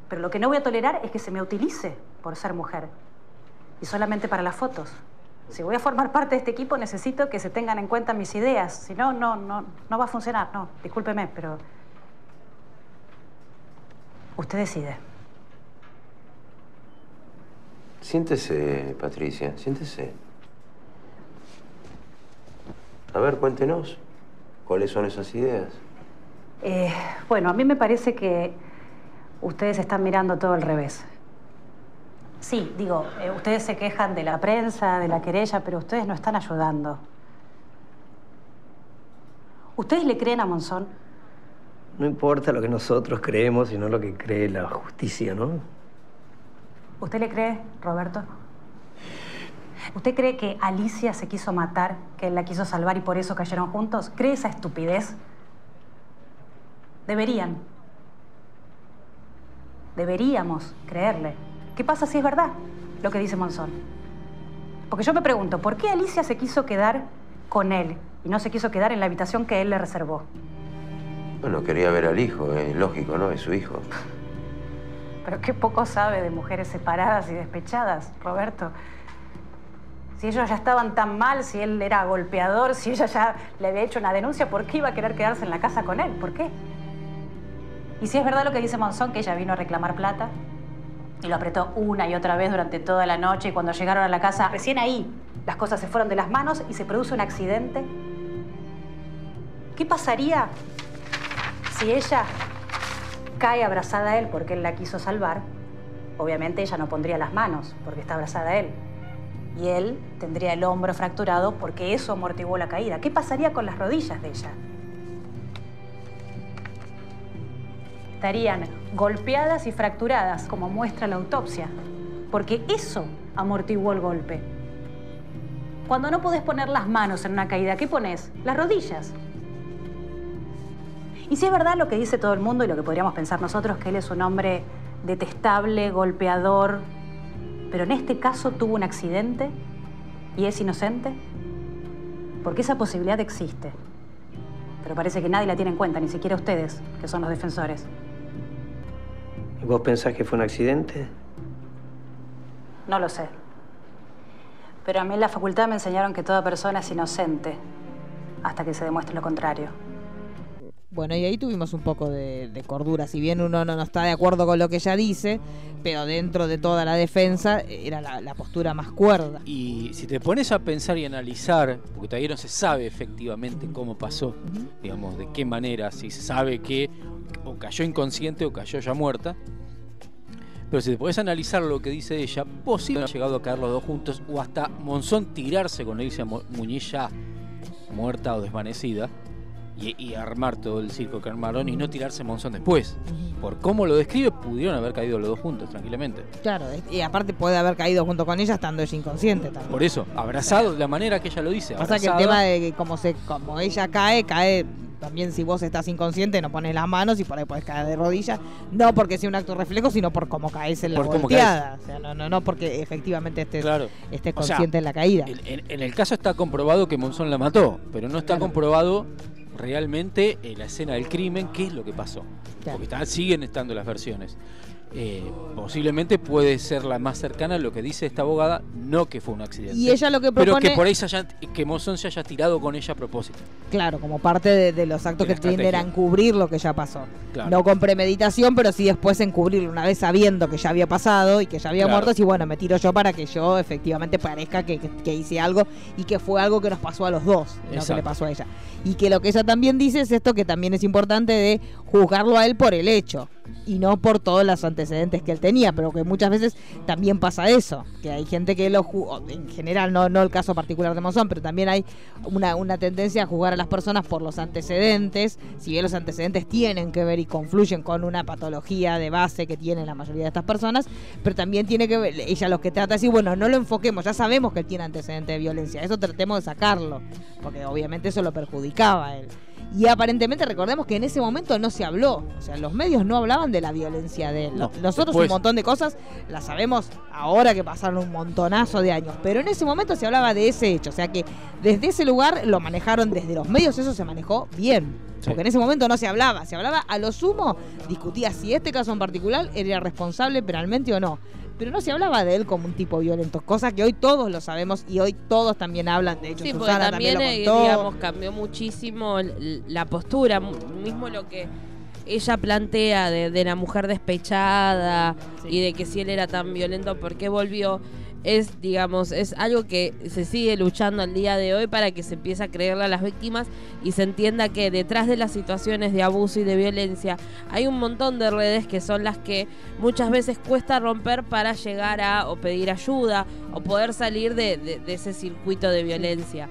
Pero lo que no voy a tolerar es que se me utilice por ser mujer. Y solamente para las fotos. Si voy a formar parte de este equipo, necesito que se tengan en cuenta mis ideas. Si no, no, no, no va a funcionar. No, discúlpeme, pero. Usted decide. Siéntese, Patricia, siéntese. A ver, cuéntenos. ¿Cuáles son esas ideas? Eh, bueno, a mí me parece que ustedes están mirando todo al revés. Sí, digo, eh, ustedes se quejan de la prensa, de la querella, pero ustedes no están ayudando. ¿Ustedes le creen a Monzón? No importa lo que nosotros creemos, sino lo que cree la justicia, ¿no? ¿Usted le cree, Roberto? ¿Usted cree que Alicia se quiso matar, que él la quiso salvar y por eso cayeron juntos? ¿Cree esa estupidez? Deberían. Deberíamos creerle. ¿Qué pasa si es verdad lo que dice Monzón? Porque yo me pregunto, ¿por qué Alicia se quiso quedar con él y no se quiso quedar en la habitación que él le reservó? Bueno, quería ver al hijo, es lógico, ¿no? Es su hijo. Pero qué poco sabe de mujeres separadas y despechadas, Roberto. Si ellos ya estaban tan mal, si él era golpeador, si ella ya le había hecho una denuncia, ¿por qué iba a querer quedarse en la casa con él? ¿Por qué? Y si es verdad lo que dice Monzón, que ella vino a reclamar plata y lo apretó una y otra vez durante toda la noche y cuando llegaron a la casa, recién ahí, las cosas se fueron de las manos y se produce un accidente. ¿Qué pasaría si ella cae abrazada a él porque él la quiso salvar? Obviamente ella no pondría las manos porque está abrazada a él. Y él tendría el hombro fracturado porque eso amortiguó la caída. ¿Qué pasaría con las rodillas de ella? Estarían golpeadas y fracturadas, como muestra la autopsia, porque eso amortiguó el golpe. Cuando no podés poner las manos en una caída, ¿qué pones? Las rodillas. Y si es verdad lo que dice todo el mundo y lo que podríamos pensar nosotros, que él es un hombre detestable, golpeador, pero en este caso tuvo un accidente y es inocente? Porque esa posibilidad existe. Pero parece que nadie la tiene en cuenta, ni siquiera ustedes, que son los defensores. ¿Y vos pensás que fue un accidente? No lo sé. Pero a mí en la facultad me enseñaron que toda persona es inocente hasta que se demuestre lo contrario. Bueno, y ahí tuvimos un poco de, de cordura. Si bien uno no, no está de acuerdo con lo que ella dice, pero dentro de toda la defensa era la, la postura más cuerda. Y si te pones a pensar y analizar, porque todavía no se sabe efectivamente cómo pasó, digamos, de qué manera, si se sabe que o cayó inconsciente o cayó ya muerta. Pero si te pones a analizar lo que dice ella, posiblemente han llegado a caer los dos juntos o hasta Monzón tirarse con Alicia Mu- Muñiz ya muerta o desvanecida y, y armar todo el circo que armaron y no tirarse Monzón después. Por cómo lo describe, pudieron haber caído los dos juntos tranquilamente. Claro, y aparte puede haber caído junto con ella estando ella inconsciente también. Por eso, abrazado de la manera que ella lo dice. Pasa que el tema de que como, se, como ella cae, cae también si vos estás inconsciente, no pones las manos y por ahí puedes caer de rodillas. No porque sea un acto reflejo, sino por cómo caes en la Por. O sea, no, no, no porque efectivamente estés, estés O sea, consciente en la caída. En, en- en el caso está comprobado que Monzón la mató, pero no está comprobado realmente en la escena del crimen qué es lo que pasó. Porque está- siguen estando las versiones. Eh, posiblemente puede ser la más cercana a lo que dice esta abogada, no que fue un accidente. Y ella lo que Pero que propone- por ahí se haya- que Monzón se haya tirado con ella a propósito. Claro, como parte de, de los actos De que tienden a encubrir lo que ya pasó. Claro. No con premeditación, pero sí después encubrirlo una vez sabiendo que ya había pasado y que ya había Claro. muerto. Y bueno, me tiro yo para que yo efectivamente parezca que, que- que hice algo y que fue algo que nos pasó a los dos, no que le pasó a ella. Y que lo que ella también dice es esto que también es importante de juzgarlo a él por el hecho y no por todos los antecedentes que él tenía, pero que muchas veces también pasa eso, que hay gente que lo ju- en general, no, no el caso particular de Monzón, pero también hay una, una tendencia a juzgar a las personas por los antecedentes, si bien los antecedentes tienen que ver y confluyen con una patología de base que tienen la mayoría de estas personas, pero también tiene que ver, ella lo que trata es decir, bueno, no lo enfoquemos, ya sabemos que él tiene antecedentes de violencia, eso tratemos de sacarlo, porque obviamente eso lo perjudicaba a él. Y aparentemente recordemos que en ese momento no se habló, o sea, los medios no hablaban de la violencia de él. No, Nosotros después. un montón de cosas las sabemos ahora que pasaron un montonazo de años, pero en ese momento se hablaba de ese hecho, o sea que desde ese lugar lo manejaron desde los medios, eso se manejó bien. Porque en ese momento no se hablaba, se hablaba a lo sumo, discutía si este caso en particular era responsable penalmente o no. Pero no se hablaba de él como un tipo violento, cosa que hoy todos lo sabemos y hoy todos también hablan. De hecho, Sí, porque Susana también, también, eh, lo contó. digamos, cambió muchísimo la postura, mismo lo que ella plantea de, de la mujer despechada y de que si él era tan violento, ¿por qué volvió? Es, digamos, es algo que se sigue luchando al día de hoy para que se empiece a creerle a las víctimas y se entienda que detrás de las situaciones de abuso y de violencia hay un montón de redes que son las que muchas veces cuesta romper para llegar a o pedir ayuda o poder salir de, de- de ese circuito de violencia.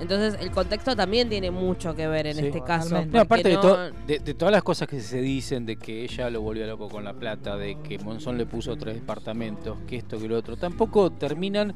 Entonces el contexto también tiene mucho que ver en Sí. este caso. No, aparte de, to- de, de todas las cosas que se dicen, de que ella lo volvió loco con la plata, de que Monzón le puso tres departamentos, que esto, que lo otro, tampoco terminan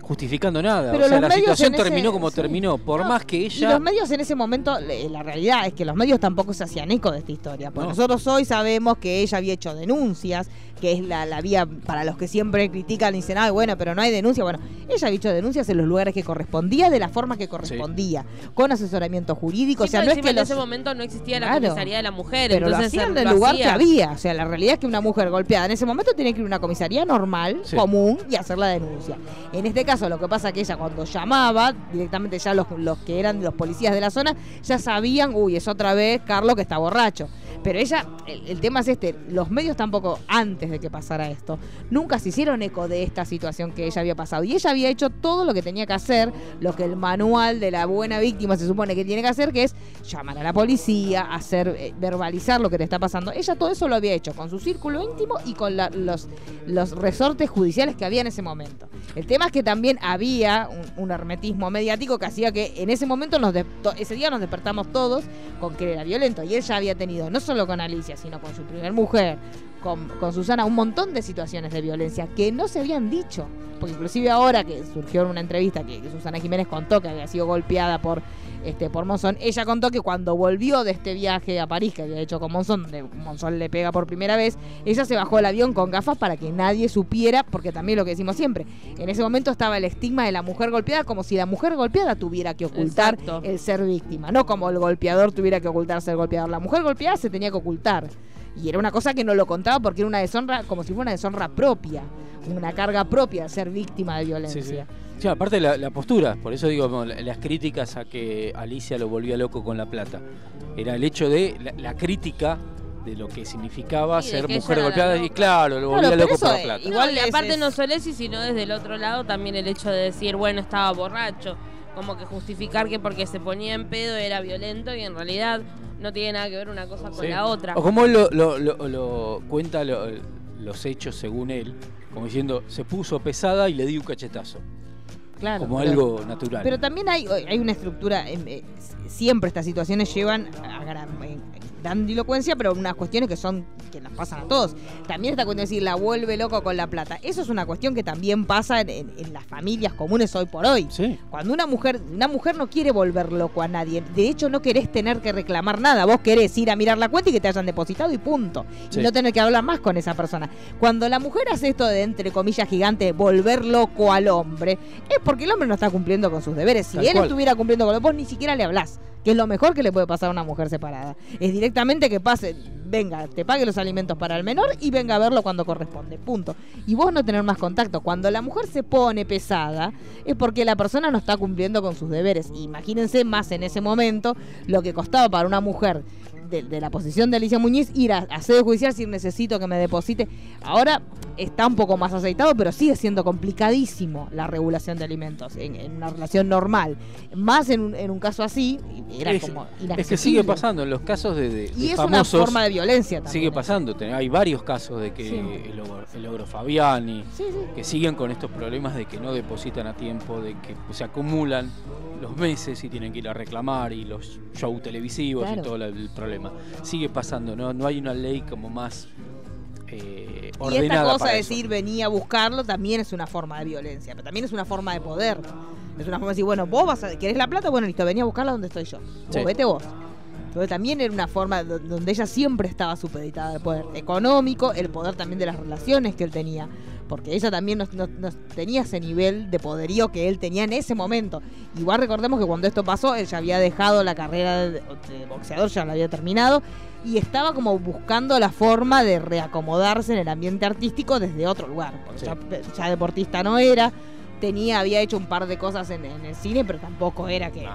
justificando nada. Pero o sea, la situación ese- terminó como sí. terminó, por No, más que Y ella... los medios en ese momento, le- la realidad es que los medios tampoco se hacían eco de esta historia. Porque No. nosotros hoy sabemos que ella había hecho denuncias, que es la, la vía para los que siempre critican y dicen, ay, bueno, pero no hay denuncia. Bueno, ella había hecho denuncias en los lugares que correspondía, de la forma que correspondía, con asesoramiento jurídico. Sí, o sea, pero no es que en los- ese momento no existía la Claro. comisaría de la mujer, pero lo entonces hacían del lugar que había. O sea, la realidad es que una mujer golpeada en ese momento tiene que ir a una comisaría normal, Sí. común, y hacer la denuncia. En este caso, lo que pasa es que ella cuando llamaba, directamente ya los, los que eran los policías de la zona, ya sabían, uy, es otra vez Carlos que está borracho. Pero ella, el, el tema es este, los medios tampoco, antes de que pasara esto, nunca se hicieron eco de esta situación que ella había pasado. Y ella había hecho todo lo que tenía que hacer, lo que el manual de la buena víctima se supone que tiene que hacer, que es llamar a la policía, hacer, eh, verbalizar lo que le está pasando. Ella todo eso lo había hecho con su círculo íntimo y con los, los resortes judiciales que había en ese momento. El tema es que también había un, hermetismo mediático que hacía que en ese momento, nos ese día nos despertamos todos con que era violento. Y él ya había tenido, no con Alicia, sino con su primer mujer, con, con Susana, un montón de situaciones de violencia que no se habían dicho. Porque inclusive ahora que surgió en una entrevista que, que Susana Jiménez contó que había sido golpeada por este, por Monzón. Ella contó que cuando volvió de este viaje a París que había hecho con Monzón, donde Monzón le pega por primera vez, ella se bajó del avión con gafas para que nadie supiera, porque también lo que decimos siempre, en ese momento estaba el estigma de la mujer golpeada como si la mujer golpeada tuviera que ocultar Exacto. el ser víctima, no como el golpeador tuviera que ocultar ser golpeador. La mujer golpeada se tenía que ocultar. Y era una cosa que no lo contaba porque era una deshonra, como si fuera una deshonra propia, una carga propia de ser víctima de violencia. Sí, sí. Sí, aparte la, la postura, por eso digo, las críticas a que Alicia lo volvía loco con la plata. Era el hecho de la, la crítica de lo que significaba Sí, ser que mujer golpeada y claro, lo volvía loco por la plata. Igual, aparte es- no solo eso, sino desde el otro lado también el hecho de decir, bueno, estaba borracho. Como que justificar que porque se ponía en pedo era violento y en realidad no tiene nada que ver una cosa con Sí. la otra. O como él lo, lo- lo- lo cuenta lo- los hechos según él, como diciendo, se puso pesada y le di un cachetazo. Claro, como pero- algo natural. Pero también hay, hay una estructura, em, eh, siempre estas situaciones llevan a gran, grandilocuencia, pero unas cuestiones que son que nos pasan a todos. También esta cuestión de decir, la vuelve loco con la plata. Eso es una cuestión que también pasa en, en- en las familias comunes hoy por hoy. Cuando una mujer, una mujer no quiere volver loco a nadie. De hecho, no querés tener que reclamar nada. Vos querés ir a mirar la cuenta y que te hayan depositado y punto. Sí. Y no tener que hablar más con esa persona. Cuando la mujer hace esto de, entre comillas, gigante, volver loco al hombre, es porque el hombre no está cumpliendo con sus deberes. Si Tal él cual. estuviera cumpliendo con los vos ni siquiera le hablás. Que es lo mejor que le puede pasar a una mujer separada. Es directamente que pase, venga, te pague los alimentos para el menor y venga a verlo cuando corresponde. Punto. Y vos no tener más contacto. Cuando la mujer se pone pesada, es porque la persona no está cumpliendo con sus deberes. Imagínense más en ese momento lo que costaba para una mujer de, de la posición de Alicia Muñiz ir a, a sede judicial si necesito que me deposite. Ahora está un poco más aceitado, pero sigue siendo complicadísimo la regulación de alimentos en, en una relación normal. Más en un, en un caso así, era es, como es que sigue pasando en los casos de, de- Y de es una famosos. forma de violencia también. Sigue pasando. Hay varios casos de que Sí. el, ogro, el ogro Fabiani, Sí, sí. que siguen con estos problemas de que no depositan a tiempo, de que se acumulan los meses y tienen que ir a reclamar y los shows televisivos Claro. y todo el problema. Sigue pasando, no, no hay una ley como más eh, Y esta cosa de decir venía a buscarlo también es una forma de violencia, pero también es una forma de poder. Es una forma de decir, bueno, vos vas a, ¿querés la plata? Bueno, listo, venía a buscarla donde estoy yo. O Sí. vete vos. Pero también era una forma do- donde ella siempre estaba supeditada al poder económico, el poder también de las relaciones que él tenía. Porque ella también no, no- no tenía ese nivel de poderío que él tenía en ese momento. Igual recordemos que cuando esto pasó, él ya había dejado la carrera de, de boxeador, ya la había terminado, y estaba como buscando la forma de reacomodarse en el ambiente artístico desde otro lugar. Porque Sí. ya, ya deportista no era, tenía, había hecho un par de cosas en, en el cine, pero tampoco era que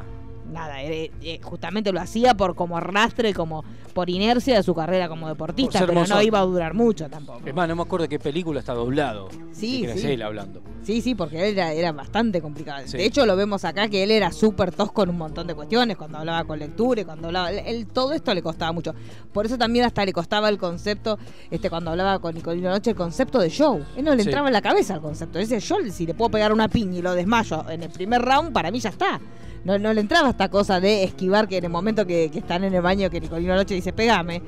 nada, eh, eh, justamente lo hacía por como arrastre, como por inercia de su carrera como deportista, pero no iba a durar mucho tampoco. Es más, no me acuerdo de qué película está doblado. Sí, que sí. él hablando. Sí, sí, porque él era, era bastante complicado. Sí. De hecho, lo vemos acá que él era súper tosco en un montón de cuestiones, cuando hablaba con lectura, y cuando hablaba. Él, él- todo esto le costaba mucho. Por eso también hasta le costaba el concepto, este cuando hablaba con Nicolino Noche, el concepto de show. Él no le Sí. entraba en la cabeza el concepto. Dice, yo si le puedo pegar una piña y lo desmayo en el primer round, para mí ya está. No, no le entraba esta cosa de esquivar que en el momento que, están en el baño que Nicolino Noche dice, pegame.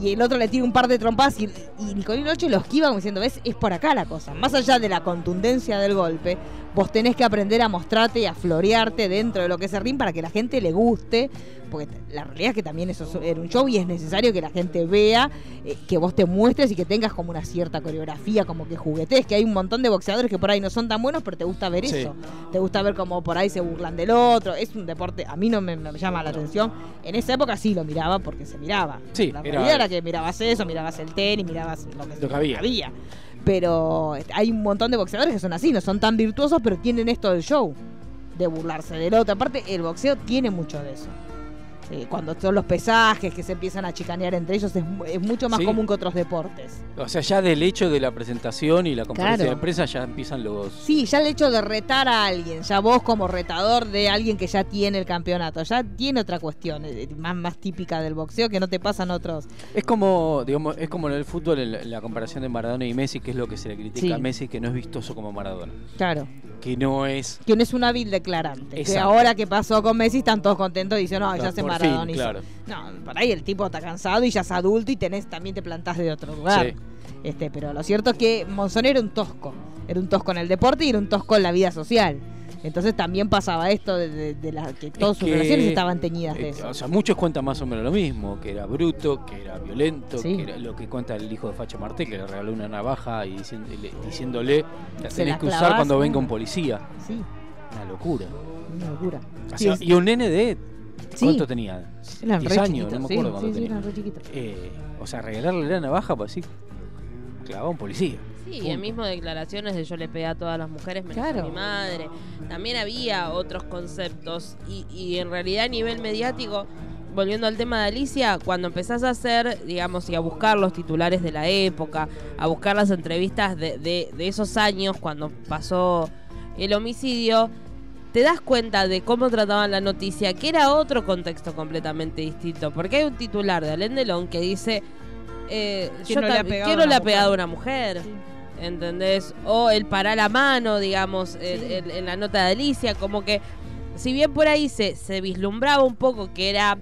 Y el otro le tira un par de trompas y, Nicolino Noche lo esquiva como diciendo, ves, es por acá la cosa. Más allá de la contundencia del golpe, vos tenés que aprender a mostrarte y a florearte dentro de lo que es el ring para que la gente le guste. Porque la realidad es que también eso es- era un show y es necesario que la gente vea, eh, que vos te muestres y que tengas como una cierta coreografía, como que juguetes, que hay un montón de boxeadores que por ahí no son tan buenos, pero te gusta ver Sí. eso. Te gusta ver cómo por ahí se burlan del otro. Es un deporte, a mí no me, me llama la atención. En esa época sí lo miraba porque se miraba. Sí, la realidad era que mirabas eso, mirabas el tenis, mirabas lo que, Lo que había. Pero hay un montón de boxeadores que son así, no son tan virtuosos, pero tienen esto del show, de burlarse del otro. Aparte, el boxeo tiene mucho de eso. Eh, cuando son los pesajes que se empiezan a chicanear entre ellos, es, mu- es mucho más Sí. común que otros deportes. O sea, ya del hecho de la presentación y la conferencia Claro. de prensa ya empiezan los... Sí, ya el hecho de retar a alguien, ya vos como retador de alguien que ya tiene el campeonato, ya tiene otra cuestión, eh, más, más típica del boxeo que no te pasan otros. Es como, digamos, es como en el fútbol en la, comparación de Maradona y Messi, que es lo que se le critica Sí. a Messi, que no es vistoso como Maradona. Claro. Que no es... Que no es un hábil declarante. Que ahora que pasó con Messi están todos contentos y dicen, no, ya se fin, claro. No, por ahí el tipo está cansado y ya es adulto y tenés también te plantás de otro lugar. Sí. Este, pero lo cierto es que Monzón era un tosco. Era un tosco en el deporte y era un tosco en la vida social. Entonces también pasaba esto de, de- de la, que todas sus que- relaciones estaban teñidas de eso. O sea, muchos cuentan más o menos lo mismo, que era bruto, que era violento, Sí. que era lo que cuenta el hijo de Facha Martel, que le regaló una navaja y diciéndole, diciéndole la Se tenés la que usar cuando venga un policía. Sí, Una locura. una locura. O sea, y un nene de... Sí. ¿Cuánto tenía? Eran 10 re años, chiquitos, no me acuerdo sí, cuánto sí, tenía. eran re. Eh, o sea, regalarle la navaja, pues sí. Clavaba a un policía. Sí, Punto. el mismo declaraciones de yo le pegué a todas las mujeres menos Claro. a mi madre. También había otros conceptos y, y en realidad a nivel mediático, volviendo al tema de Alicia, cuando empezás a hacer, digamos, y a buscar los titulares de la época, a buscar las entrevistas de, de- de esos años cuando pasó el homicidio, te das cuenta de cómo trataban la noticia, que era otro contexto completamente distinto. Porque hay un titular de Alain Delon que dice, eh, ¿Quién yo no le ha pegado ¿quién a no le una ha pegado a mujer? una mujer? ¿Entendés? O el parar la mano, digamos, en la nota de Alicia, como que si bien por ahí se, se vislumbraba un poco que era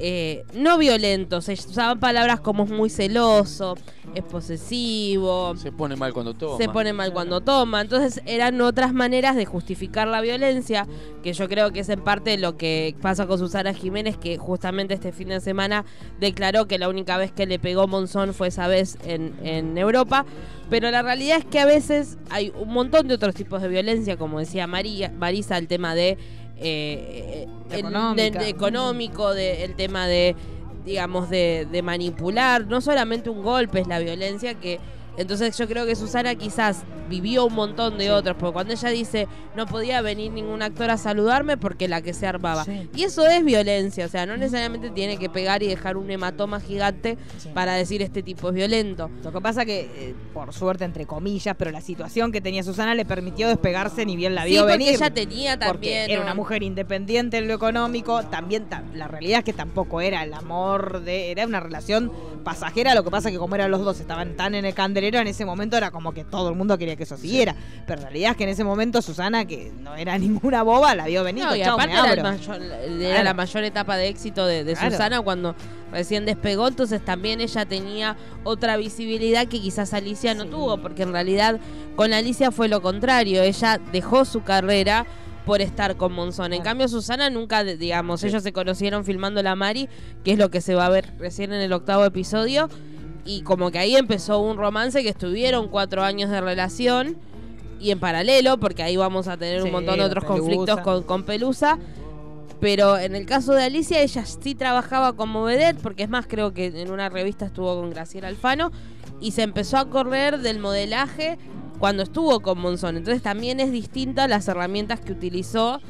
eh, no violento, se usaban palabras como es muy celoso, es posesivo, Se pone mal cuando toma. se pone mal cuando toma. Entonces eran otras maneras de justificar la violencia, que yo creo que es en parte lo que pasa con Susana Jiménez, que justamente este fin de semana declaró que la única vez que le pegó Monzón fue esa vez en, en Europa. Pero la realidad es que a veces hay un montón de otros tipos de violencia, como decía María, Marisa, el tema de... eh, el- de- de económico, de- el tema de digamos, de, de manipular. No solamente un golpe es la violencia, que entonces yo creo que Susana quizás vivió un montón de otros, porque cuando ella dice no podía venir ningún actor a saludarme porque la que se armaba. Y eso es violencia, o sea, no necesariamente tiene que pegar y dejar un hematoma gigante para decir este tipo es violento. Lo que pasa que, eh, por suerte, entre comillas, pero la situación que tenía Susana le permitió despegarse ni bien la Sí, vio porque venir. ella tenía Porque también, Era una mujer independiente en lo económico. También ta- la realidad es que tampoco era el amor de. Era una relación pasajera. Lo que pasa que como eran los dos, estaban tan en el candelero, en ese momento era como que todo el mundo quería que eso siguiera. Pero la realidad es que en ese momento Susana, que no era ninguna boba, la vio venir. No, y chau, me aparte era, el abro. mayor- era Claro. la mayor etapa de éxito de, de Claro. Susana cuando recién despegó, entonces también ella tenía otra visibilidad que quizás Alicia no tuvo, porque en realidad con Alicia fue lo contrario, ella dejó su carrera por estar con Monzón. En cambio, Susana nunca, digamos, ellos se conocieron filmando La Mari, que es lo que se va a ver recién en el octavo episodio, y como que ahí empezó un romance que estuvieron cuatro años de relación, y en paralelo, porque ahí vamos a tener un montón de otros Pelusa. conflictos con, con Pelusa. Pero en el caso de Alicia, ella sí trabajaba como vedette, porque es más, creo que en una revista estuvo con Graciela Alfano, y se empezó a correr del modelaje cuando estuvo con Monzón. Entonces también es distinta las herramientas que utilizó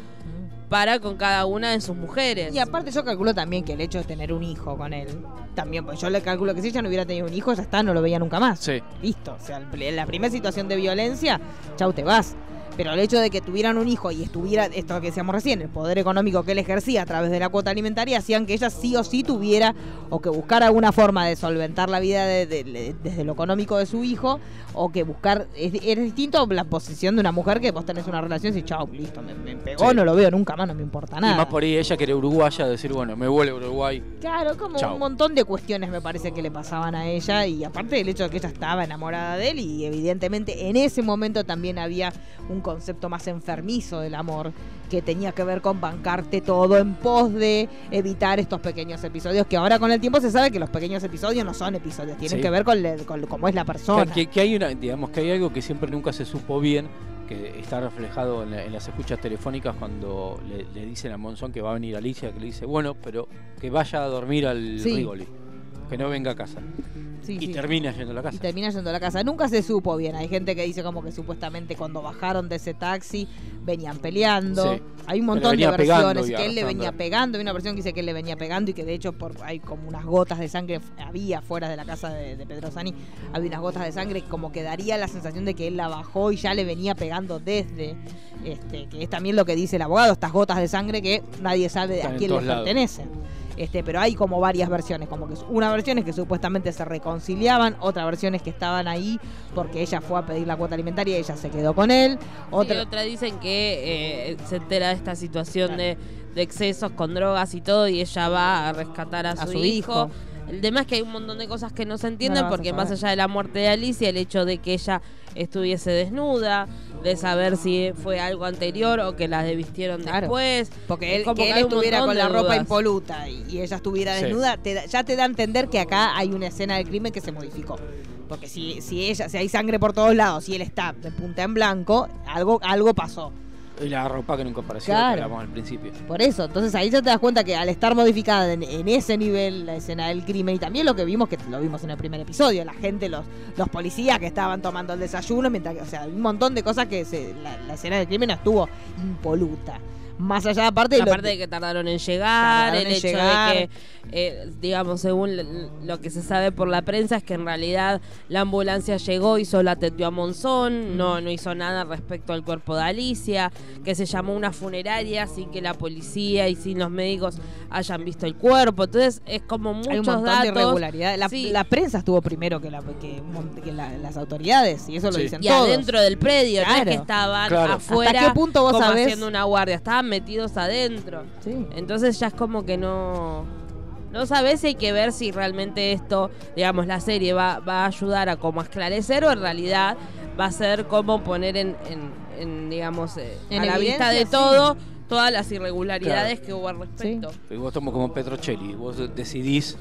para con cada una de sus mujeres. Y aparte yo calculo también que el hecho de tener un hijo con él, también, pues yo le calculo que si ella no hubiera tenido un hijo, ya está, no lo veía nunca más. Sí. Listo. O sea, la primera situación de violencia, chau, te vas. Pero el hecho de que tuvieran un hijo y estuviera, esto que decíamos recién, el poder económico que él ejercía a través de la cuota alimentaria, hacían que ella sí o sí tuviera o que buscara alguna forma de solventar la vida de- de- de- desde lo económico de su hijo, o que buscar. Es, es distinto la posición de una mujer que vos tenés una relación y chau, listo, me, me pegó, Sí. no lo veo nunca más, no me importa nada. Y más por ahí ella que era uruguaya, decir, bueno, me vuelve a Uruguay. Claro, como Chau. un montón de cuestiones me parece que le pasaban a ella y aparte del hecho de que ella estaba enamorada de él y evidentemente en ese momento también había un concepto más enfermizo del amor que tenía que ver con bancarte todo en pos de evitar estos pequeños episodios que ahora con el tiempo se sabe que los pequeños episodios no son episodios, tienen Sí. que ver con, le- con cómo es la persona. Que, hay una, digamos que hay algo que siempre nunca se supo bien, que está reflejado en, la- en las escuchas telefónicas cuando le, le dicen a Monzón que va a venir Alicia, que le dice, bueno, pero que vaya a dormir al Sí. Rigoli, que no venga a casa. Sí, y sí. termina yendo a la casa. Y termina yendo a la casa. Nunca se supo bien. Hay gente que dice como que supuestamente cuando bajaron de ese taxi venían peleando. Sí. Hay un montón de versiones. Que él le venía pegando. Hay una versión que dice que él le venía pegando y que de hecho por hay como unas gotas de sangre. Había fuera de la casa de, de Pedro Sani. Había unas gotas de sangre como que daría la sensación de que él la bajó y ya le venía pegando desde. Este, que es también lo que dice el abogado. Estas gotas de sangre que nadie sabe Están a quién le todos lados. pertenecen. Este, pero hay como varias versiones, como que una versión es que supuestamente se reconciliaban, otra versión es que estaban ahí porque ella fue a pedir la cuota alimentaria y ella se quedó con él, Otra, otra otra dicen que eh, se entera de esta situación de, de excesos con drogas y todo y ella va a rescatar a, A su, su hijo. hijo. El tema es que hay un montón de cosas que no se entienden No porque más allá de la muerte de Alicia, el hecho de que ella estuviese desnuda, de saber si fue algo anterior o que la desvistieron Claro. después. Porque él, como que él estuviera con la ropa dudas. impoluta y, y ella estuviera Sí. desnuda, te da- ya te da a entender que acá hay una escena del crimen que se modificó. Porque si, si ella, si hay sangre por todos lados y él está de punta en blanco, algo, algo pasó. Y la ropa que nunca apareció, Claro. que hablamos al principio. Por eso, entonces ahí ya te das cuenta que al estar modificada en, en ese nivel la escena del crimen y también lo que vimos, que lo vimos en el primer episodio, la gente, los, los policías que estaban tomando el desayuno, mientras que, o sea, un montón de cosas que se, la, la escena del crimen estuvo impoluta. Más allá, aparte de lo- Aparte de que tardaron en llegar, Tardaron el en hecho llegar. de que, eh, digamos, según lo que se sabe por la prensa, es que en realidad la ambulancia llegó y solo atendió a Monzón, no, no hizo nada respecto al cuerpo de Alicia, que se llamó una funeraria sin que la policía y sin los médicos hayan visto el cuerpo. Entonces es como muchos hay un montón datos. de irregularidades. La, Sí. la prensa estuvo primero que, la, que, la- las autoridades, y eso lo dicen y todos. adentro del predio, no es Claro. que estaban Claro. afuera ¿Hasta qué punto vos como sabés? haciendo una guardia, estaban metidos adentro. Entonces ya es como que no no sabes si hay que ver si realmente esto, digamos, la serie va, va a ayudar a como a esclarecer o en realidad va a ser como poner en, en- en, digamos, eh, En a la vista de todo todas las irregularidades Claro. que hubo al respecto. Y vos somos como Petrocelli, vos decidís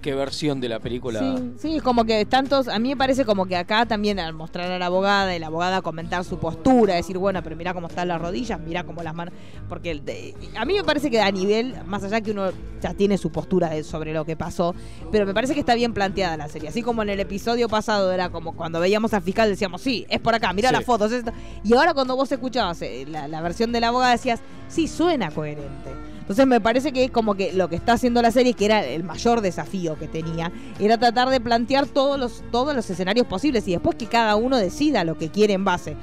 qué versión de la película. Sí, sí, es como que tantos, a mí me parece como que acá también al mostrar a la abogada y la abogada comentar su postura, decir, bueno, pero mira cómo están las rodillas, mira cómo las manos, porque de- a mí me parece que a nivel, más allá que uno ya tiene su postura de- sobre lo que pasó, pero me parece que está bien planteada la serie, así como en el episodio pasado era como cuando veíamos al fiscal decíamos, sí, es por acá, mira Sí. las fotos, esto. y ahora cuando vos escuchabas eh, la, la versión de la abogada decías, sí, suena coherente. Entonces me parece que como que lo que está haciendo la serie, que era el mayor desafío que tenía, era tratar de plantear todos los, todos los escenarios posibles y después que cada uno decida lo que quiere en base.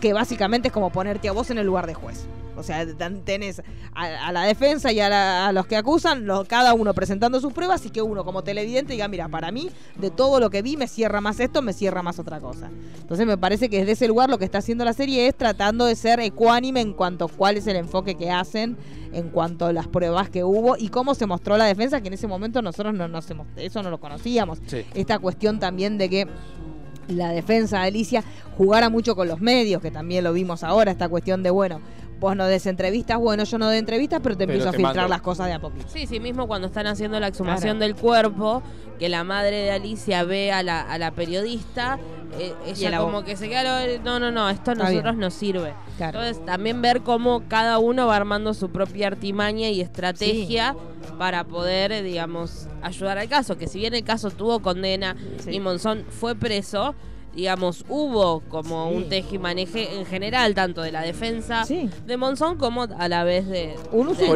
Que básicamente es como ponerte a vos en el lugar de juez. O sea, tenés a, a la defensa y a, la- a los que acusan, cada uno presentando sus pruebas y que uno como televidente diga, mira, para mí, de todo lo que vi, me cierra más esto, me cierra más otra cosa. Entonces me parece que desde ese lugar lo que está haciendo la serie es tratando de ser ecuánime en cuanto a cuál es el enfoque que hacen, en cuanto a las pruebas que hubo y cómo se mostró la defensa, que en ese momento nosotros no, no se eso no lo conocíamos. Sí. Esta cuestión también de que la defensa de Alicia jugara mucho con los medios, que también lo vimos ahora, esta cuestión de, bueno, vos no des entrevistas, bueno, yo no doy entrevistas, pero te Pero empiezo a filtrar mando. las cosas de a poquito. Sí, sí, mismo cuando están haciendo la exhumación Claro. del cuerpo, que la madre de Alicia ve a la, a la periodista, eh, ella el como que se queda, lo- no, no, no, esto a nosotros bien. nos sirve. Claro. Entonces también ver cómo cada uno va armando su propia artimaña y estrategia para poder, digamos, ayudar al caso. Que si bien el caso tuvo condena y Monzón fue preso, digamos, hubo como Sí. un tejimaneje en general, tanto de la defensa de Monzón como a la vez de, Un uso, de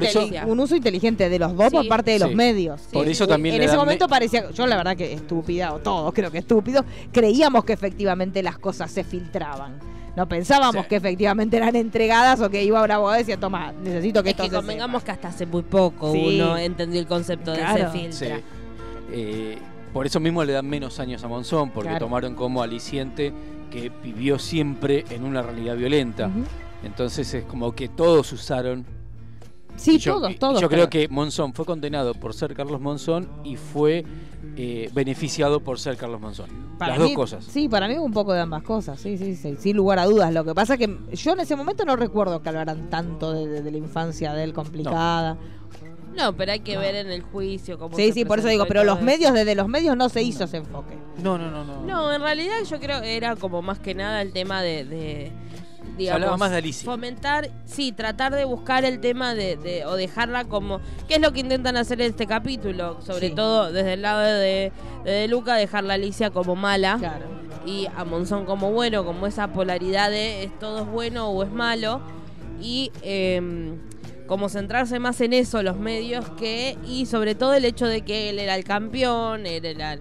un inteligente de los dos por parte de los Sí. medios. Por eso también En ese momento me- parecía, yo la verdad que estúpida, o todos creo que estúpidos, creíamos que efectivamente las cosas se filtraban. No pensábamos que efectivamente eran entregadas o que iba una abogada y decía, toma, necesito que Es esto que se convengamos que hasta hace muy poco Sí. uno entendió el concepto de Claro. se filtra. Sí. Eh, por eso mismo le dan menos años a Monzón, porque Claro. tomaron como aliciente que vivió siempre en una realidad violenta. Entonces es como que todos usaron. Sí, Y yo, todos, todos, Yo creo que Monzón fue condenado por ser Carlos Monzón y fue eh, beneficiado por ser Carlos Monzón. Para Las dos cosas. Sí, para mí un poco de ambas cosas, sí, sí, sí, sin lugar a dudas. Lo que pasa es que yo en ese momento no recuerdo que hablaran tanto de, de- de la infancia de él complicada. No, pero hay que ver en el juicio cómo Sí, se sí, por eso digo, pero los eso. medios, desde los medios no se hizo ese enfoque. No, no, no, no. No, en realidad yo creo que era como más que nada el tema de, de digamos, hablaba más de Alicia. fomentar, sí, tratar de buscar el tema de, de- o dejarla como, ¿qué es lo que intentan hacer en este capítulo? Sobre Sí. todo desde el lado de, de, De Luca, dejarla a Alicia como mala y a Monzón como bueno, como esa polaridad de es todo es bueno o es malo y em, como centrarse más en eso los medios que y sobre todo el hecho de que él era el campeón, él era el-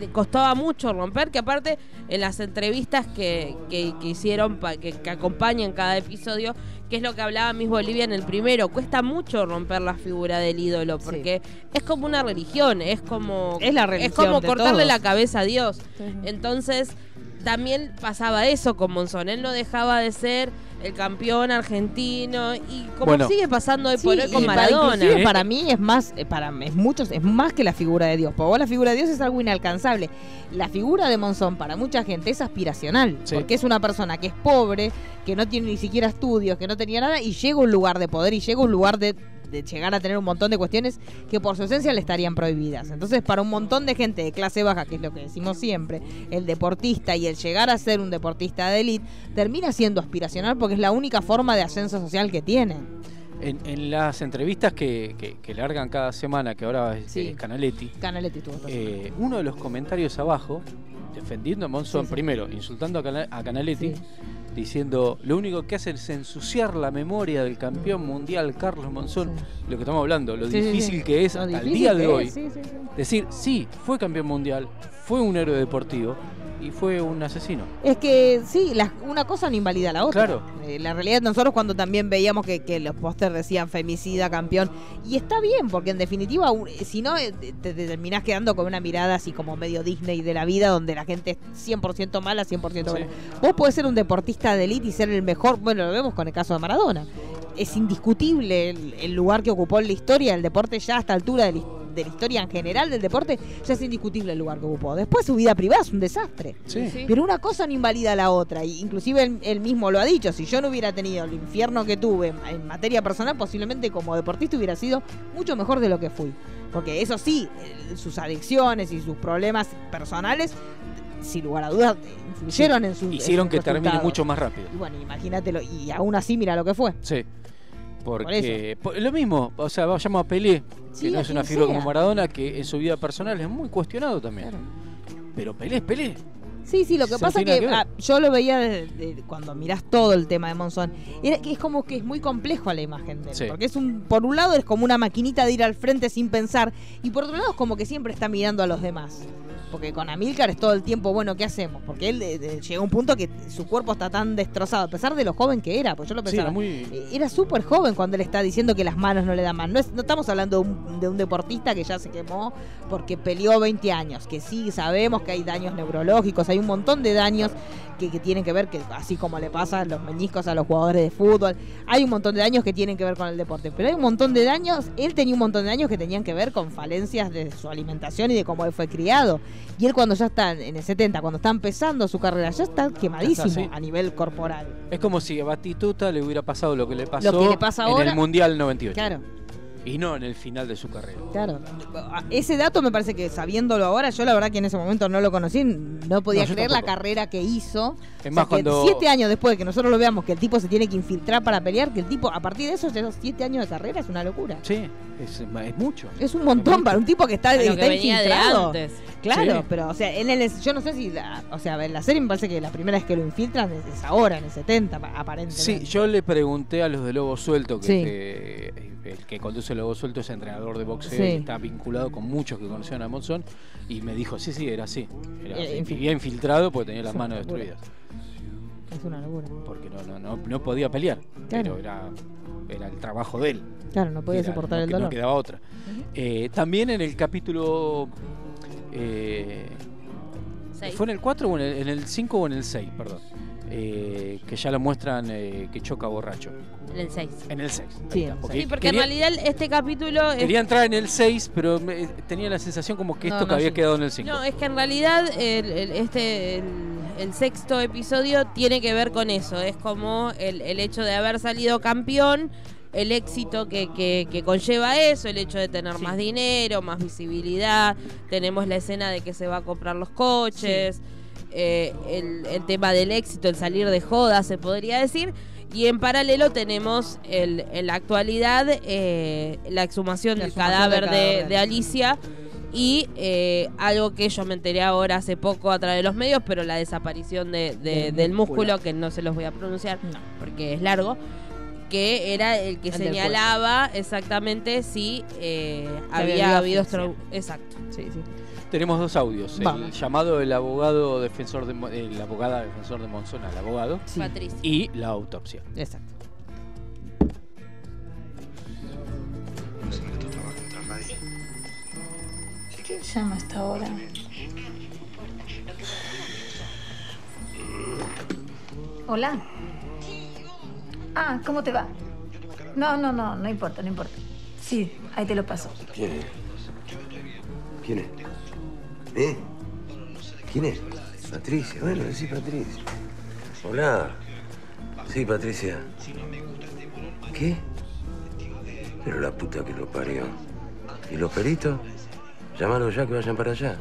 eh, costaba mucho romper, que aparte en las entrevistas que, que- que hicieron, pa- que, que acompañan cada episodio, que es lo que hablaba Miss Bolivia en el primero, cuesta mucho romper la figura del ídolo, porque es como una religión, es como... Es la religión Es como cortarle todos. la cabeza a Dios. Entonces, también pasaba eso con Monzón, él no dejaba de ser el campeón argentino y como Bueno. sigue pasando hoy Sí, por hoy con para- Maradona. para mí es más, eh, para es muchos, es más que la figura de Dios. Porque vos la figura de Dios es algo inalcanzable. La figura de Monzón para mucha gente es aspiracional, Sí. porque es una persona que es pobre, que no tiene ni siquiera estudios, que no tenía nada y llega a un lugar de poder y llega a un lugar de de llegar a tener un montón de cuestiones que por su esencia le estarían prohibidas. Entonces, para un montón de gente de clase baja, que es lo que decimos siempre, el deportista y el llegar a ser un deportista de élite termina siendo aspiracional porque es la única forma de ascenso social que tienen. En, en las entrevistas que, que, que largan cada semana, que ahora es Sí. Canaletti, Canaletti tuvo eh, uno de los comentarios abajo, defendiendo a Monzón, primero, insultando a Canaletti, diciendo lo único que hace es ensuciar la memoria del campeón mundial Carlos Monzón, lo que estamos hablando, lo Sí, difícil sí. que es Lo hasta el día de hoy. es. Decir, sí, fue campeón mundial, fue un héroe deportivo y fue un asesino. Es que sí, la- una cosa no invalida la otra. Claro. Eh, la realidad nosotros cuando también veíamos que, que los pósters decían femicida, campeón, y está bien, porque en definitiva, un- si no, eh, te, te terminás quedando con una mirada así como medio Disney de la vida, donde la gente es 100% mala, 100% buena. Vos podés ser un deportista de élite y ser el mejor, bueno, lo vemos con el caso de Maradona. Es indiscutible el, el lugar que ocupó en la historia del deporte ya a esta altura de la, de la historia en general del deporte, ya es indiscutible el lugar que ocupó. Después su vida privada es un desastre. Sí. Sí. Pero una cosa no invalida a la otra. Y inclusive él, él mismo lo ha dicho. Si yo no hubiera tenido el infierno que tuve en, materia personal, posiblemente como deportista hubiera sido mucho mejor de lo que fui. Porque eso sí, sus adicciones y sus problemas personales, sin lugar a dudas, influyeron en su Hicieron en que sus termine resultados. mucho más rápido. Y bueno, imagínatelo. Y aún así, mira lo que fue. Sí. Por Porque por- lo mismo, o sea, vayamos a Pelé, Sí, que no es una figura sea. como Maradona, que en su vida personal es muy cuestionado también. Pero Pelé es Pelé. Sí, sí, lo que Se pasa tiene que, ah, yo lo veía desde- de- cuando mirás todo el tema de Monzón, era que es como que es muy complejo la imagen de él, Sí. porque es un por un lado es como una maquinita de ir al frente sin pensar y por otro lado es como que siempre está mirando a los demás. Porque con Amílcar es todo el tiempo, bueno, ¿qué hacemos? Porque él eh, eh, llegó a un punto que su cuerpo está tan destrozado, a pesar de lo joven que era, pues yo lo Sí, pensaba. era muy- eh, Era súper joven cuando él está diciendo que las manos no le dan más. No, es- no estamos hablando de un, de un deportista que ya se quemó porque peleó 20 años. Que sí, sabemos que hay daños neurológicos, hay un montón de daños que, que tienen que ver, que así como le pasa a los meñiscos a los jugadores de fútbol, hay un montón de daños que tienen que ver con el deporte. Pero hay un montón de daños, él tenía un montón de daños que tenían que ver con falencias de su alimentación y de cómo él fue criado. Y él cuando ya está en el 70, cuando está empezando su carrera, ya está quemadísimo a nivel corporal. Es como si a Batistuta le hubiera pasado lo que le pasó Lo que le pasa en el Mundial 98. Claro. Y no en el final de su carrera. Claro. Ese dato me parece que sabiéndolo ahora, yo la verdad que en ese momento no lo conocí, no podía No, creer la carrera que hizo. Es O más, que cuando- siete años después de que nosotros lo veamos, que el tipo se tiene que infiltrar para pelear, que el tipo, a partir de eso, esos siete años de carrera es una locura. Sí, es, es mucho. Es un montón para un tipo que está, que de infiltrado. antes. Claro, Sí. pero o sea, en el, yo no sé si, la- o sea, en la serie me parece que la primera vez que lo infiltran es, es ahora, en el 70, pa- aparentemente. Sí, yo le pregunté a los de Lobo Suelto, que Sí. que- el que conduce Lobo Suelto es entrenador de boxeo Sí. y está vinculado con muchos que conocían a Monzón, y me dijo, sí, sí, era así. Era, Eh, vivía infiltrado porque tenía las manos locura. destruidas. Es una locura. Porque no, no, no, no podía pelear, Claro. pero era, era el trabajo de él. Claro, no podía Era- soportar no, el que- no dolor. quedaba otra. Eh, también en el capítulo... eh. ¿Fue en el 4 o en el, en el 5 o en el 6? Perdón. Eh, que ya lo muestran eh, que choca borracho. En el 6. En el 6. Sí, Sí, porque en realidad este capítulo es Quería entrar en el 6, pero me- tenía la sensación como que No, esto que había sí. quedado en el 5. No, es que en realidad el, el- este el, el sexto episodio tiene que ver con eso. Es como el, el hecho de haber salido campeón, el éxito que, que- que conlleva eso, el hecho de tener más dinero, más visibilidad. Tenemos la escena de que se va a comprar los coches. Eh, el, el tema del éxito, el salir de joda, se podría decir. Y en paralelo tenemos el, en la actualidad eh, la exhumación La del exhumación cadáver del de, cadáver de de Alicia y eh, algo que yo me enteré ahora hace poco a través de los medios, pero la desaparición de, de- Del músculo. músculo, que no se los voy a pronunciar porque es largo, que era el que El señalaba exactamente si eh, había había habido Exacto. Sí, sí. Tenemos dos audios. El llamado del abogado defensor de Mo- eh, la abogada defensor de Monzón al abogado Patricia. y la autopsia. Exacto. ¿Quién llama a esta hora? Hola. Ah, ¿cómo te va? No, no, no, no importa, no importa. Sí, ahí te lo paso. ¿Quién es? ¿Quién es? ¿Eh? ¿Quién es? Patricia. Bueno, sí, Patricia. Hola. Sí, Patricia. ¿Qué? Pero la puta que lo parió. ¿Y los peritos? Llámalos ya que vayan para allá.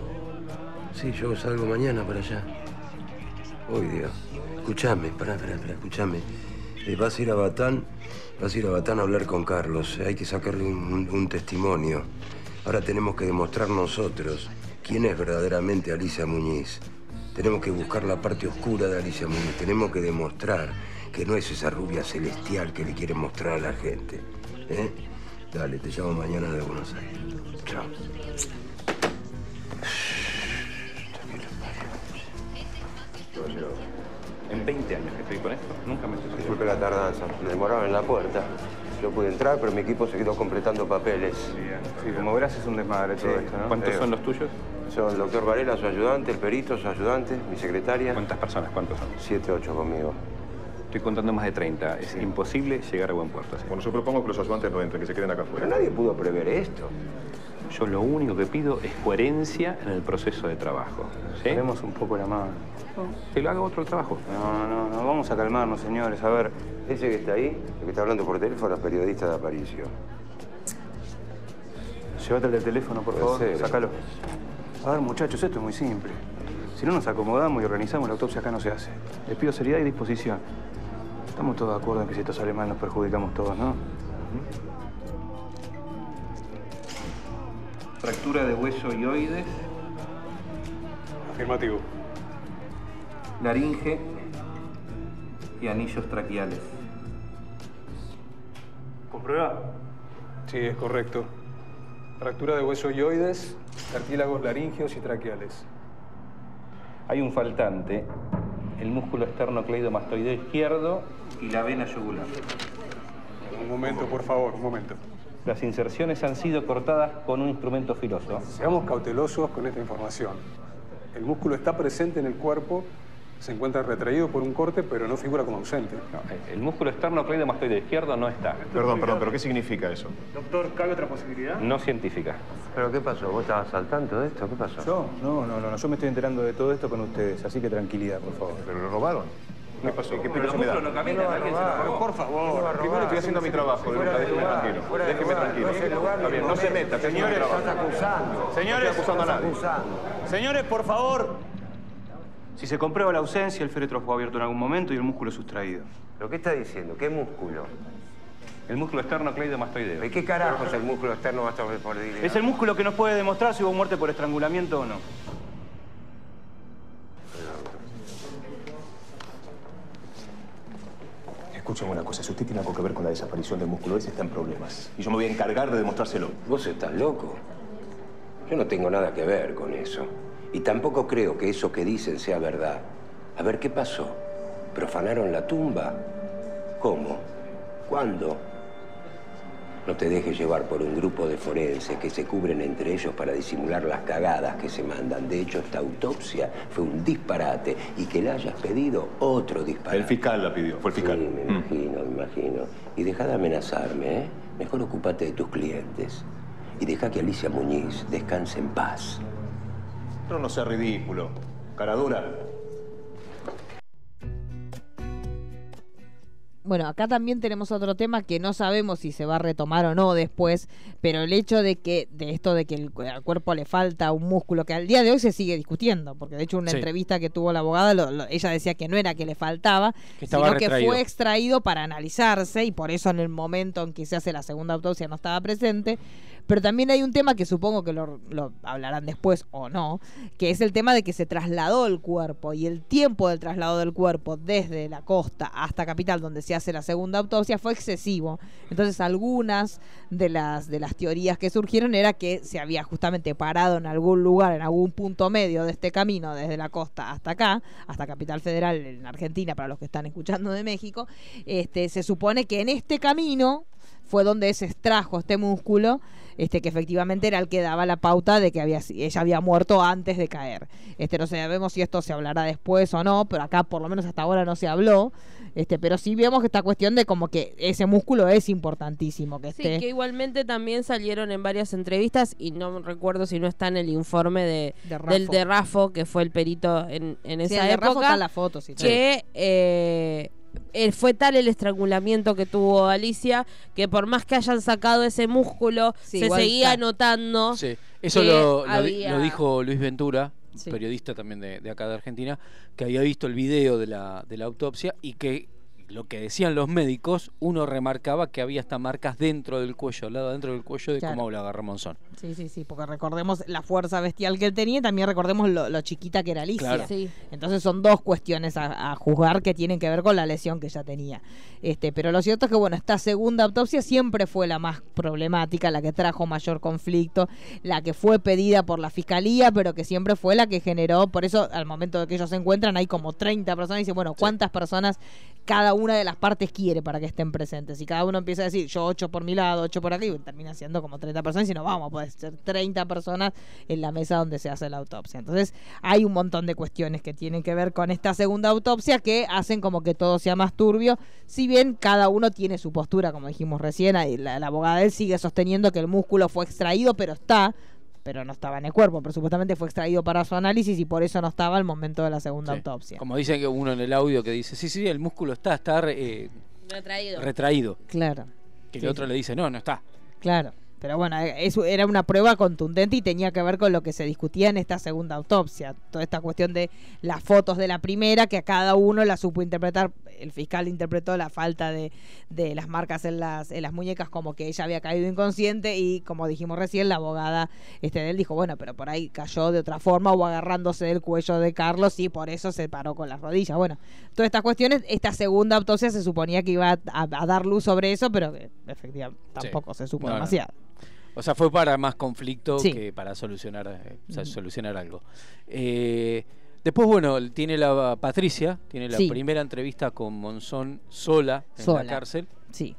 Sí, yo salgo mañana para allá. Uy, Dios. Escuchame, pará, pará, pará, escuchame. Eh, vas a ir a Batán, vas a ir a Batán a hablar con Carlos. Hay que sacarle un testimonio. Ahora tenemos que demostrar nosotros quién es verdaderamente Alicia Muñiz. Tenemos que buscar la parte oscura de Alicia Muñiz. Tenemos que demostrar que no es esa rubia celestial que le quiere mostrar a la gente. ¿eh? Dale, te llamo mañana de Buenos Aires. Chao. En 20 años que estoy con esto, nunca me sucedió. Disculpe la tardanza, me demoraron en la puerta. Yo pude entrar, pero mi equipo se quedó completando papeles. Sí, como verás es un desmadre todo esto, ¿no? ¿Cuántos son los tuyos? Son el doctor Varela, su ayudante, el perito, su ayudante, mi secretaria. ¿Cuántas personas? ¿Cuántos son? Siete, ocho conmigo. Estoy contando más de 30. Es imposible llegar a buen puerto. Bueno, yo propongo que los ayudantes no entren, que se queden acá afuera. Pero nadie pudo prever esto. Yo lo único que pido es coherencia en el proceso de trabajo. ¿sí? Tenemos un poco la mano. Que lo haga otro trabajo. No, no, no, vamos a calmarnos, señores. A ver, Ese que está ahí, el que está hablando por teléfono, es periodista de Aparicio. llévate el del teléfono, por favor. ser. Sácalo. A ver, muchachos, esto es muy simple. Si no nos acomodamos y organizamos, la autopsia acá no se hace. Les pido seriedad y disposición. Estamos todos de acuerdo en que si esto sale mal nos perjudicamos todos, ¿no? Fractura de hueso y oides, Afirmativo. laringe y anillos traqueales. ¿Comprueba? Sí, es correcto. Fractura de hueso yoides, cartílagos laringeos y traqueales. Hay un faltante, el músculo esternocleidomastoideo izquierdo y la vena yugular. Un momento, por favor, un momento. Las inserciones han sido cortadas con un instrumento filoso. Seamos cautelosos con esta información. El músculo está presente en el cuerpo, se encuentra retraído por un corte, pero no figura como ausente. El músculo esternocleidomastoideo izquierdo no está. Perdón, perdón, pero ¿qué significa eso? Doctor, ¿cabe otra posibilidad? No científica. ¿Pero qué pasó? ¿Vos estabas al tanto de esto? ¿Qué pasó? ¿Yo? No, no, no, no. Yo me estoy enterando de todo esto con ustedes, así que tranquilidad, por favor. ¿Pero lo robaron? ¿Qué pasó? ¿Qué explicación me da? Por favor. Primero estoy haciendo mi trabajo, déjeme tranquilo. Déjeme tranquilo. Está bien, no se meta, Señores, estás acusando. No estoy acusando a nadie. Señores, por favor. Si se comprueba la ausencia, el féretro fue abierto en algún momento y el músculo sustraído. ¿Pero qué está diciendo? ¿Qué músculo? El músculo esternocleidomastoideo. ¿Y qué carajo es el músculo externo mastoideo? Es el músculo que nos puede demostrar si hubo muerte por estrangulamiento o no. Escúchame una cosa, si usted tiene algo que ver con la desaparición del músculo ese, está en problemas. Y yo me voy a encargar de demostrárselo. ¿Vos estás loco? Yo no tengo nada que ver con eso. Y tampoco creo que eso que dicen sea verdad. A ver, ¿qué pasó? ¿Profanaron la tumba? ¿Cómo? ¿Cuándo? No te dejes llevar por un grupo de forenses que se cubren entre ellos para disimular las cagadas que se mandan. De hecho, esta autopsia fue un disparate y que la hayas pedido otro disparate. El fiscal la pidió, fue el fiscal. Sí, me imagino, me imagino. Y deja de amenazarme, ¿eh? Mejor ocúpate de tus clientes. Y deja que Alicia Muñiz descanse en paz. Pero no sea ridículo. Cara dura. Bueno, acá también tenemos otro tema que no sabemos si se va a retomar o no después, pero el hecho de que de esto de que el, al cuerpo le falta un músculo que al día de hoy se sigue discutiendo, porque de hecho una Sí. entrevista que tuvo la abogada, lo- lo- ella decía que no era que le faltaba, Que sino que fue extraído para analizarse y por eso en el momento en que se hace la segunda autopsia no estaba presente. Pero también hay un tema que supongo que lo, lo hablarán después o no, que es el tema de que se trasladó el cuerpo y el tiempo del traslado del cuerpo desde la costa hasta Capital, donde se hace la segunda autopsia, fue excesivo. Entonces algunas de las, de las teorías que surgieron era que se había justamente parado en algún lugar, en algún punto medio de este camino, desde la costa hasta acá, hasta Capital Federal en Argentina, para los que están escuchando de México, este, se supone que en este camino fue donde se extrajo este músculo, este que efectivamente era el que daba la pauta de que había, ella había muerto antes de caer. Este, no sabemos si esto se hablará después o no, pero acá por lo menos hasta ahora no se habló. Este, pero sí vemos que esta cuestión de como que ese músculo es importantísimo que Sí, esté. que igualmente también salieron en varias entrevistas y no recuerdo si no está en el informe de, De del de Raffo, que fue el perito en, en Sí, esa el de Raffo época, las fotos y todo. que eh, fue tal el estrangulamiento que tuvo Alicia que por más que hayan sacado ese músculo, Sí, se seguía está. notando. Sí, eso lo, lo había- lo dijo Luis Ventura, Sí. periodista también de, de acá de Argentina, que había visto el video de la, de la autopsia y que lo que decían los médicos, uno remarcaba que había hasta marcas dentro del cuello, al lado dentro del cuello de Claro. cómo la agarró Monzón. Sí, sí, sí, porque recordemos la fuerza bestial que él tenía y también recordemos lo, lo chiquita que era Alicia. Claro. Sí. Entonces son dos cuestiones a, a juzgar que tienen que ver con la lesión que ella tenía. Este, pero lo cierto es que bueno, esta segunda autopsia siempre fue la más problemática, la que trajo mayor conflicto, la que fue pedida por la fiscalía, pero que siempre fue la que generó, por eso al momento de que ellos se encuentran hay como 30 personas y dicen, bueno, ¿cuántas personas cada una de las partes quiere para que estén presentes? Y cada uno empieza a decir, yo 8 por mi lado, 8 por aquí, termina siendo como 30 personas y no vamos, puede ser 30 personas en la mesa donde se hace la autopsia. Entonces, hay un montón de cuestiones que tienen que ver con esta segunda autopsia que hacen como que todo sea más turbio, si bien cada uno tiene su postura, como dijimos recién, la, la abogada de él sigue sosteniendo que el músculo fue extraído, pero está pero no estaba en el cuerpo, pero supuestamente fue extraído para su análisis y por eso no estaba al momento de la segunda Sí. autopsia. Como dice que uno en el audio que dice, sí, sí, el músculo está, está eh, Retraído. retraído. Claro. Que Sí, el otro sí. le dice, no, no está. Claro. Pero bueno, eh, eso era una prueba contundente y tenía que ver con lo que se discutía en esta segunda autopsia. Toda esta cuestión de las fotos de la primera, que a cada uno la supo interpretar. El fiscal interpretó la falta de, de las marcas en las, en las muñecas como que ella había caído inconsciente y como dijimos recién, la abogada este, de él dijo, bueno, pero por ahí cayó de otra forma o agarrándose del cuello de Carlos y por eso se paró con las rodillas. Bueno, todas estas cuestiones, esta segunda autopsia se suponía que iba a, a dar luz sobre eso, pero que efectivamente tampoco se supo No, no. demasiado. O sea, fue para más conflicto Sí. que para solucionar, eh, o sea, Ujú. solucionar algo. Eh, después, bueno, tiene la Patricia, tiene la Sí. primera entrevista con Monzón sola en Sola. la cárcel, Sí.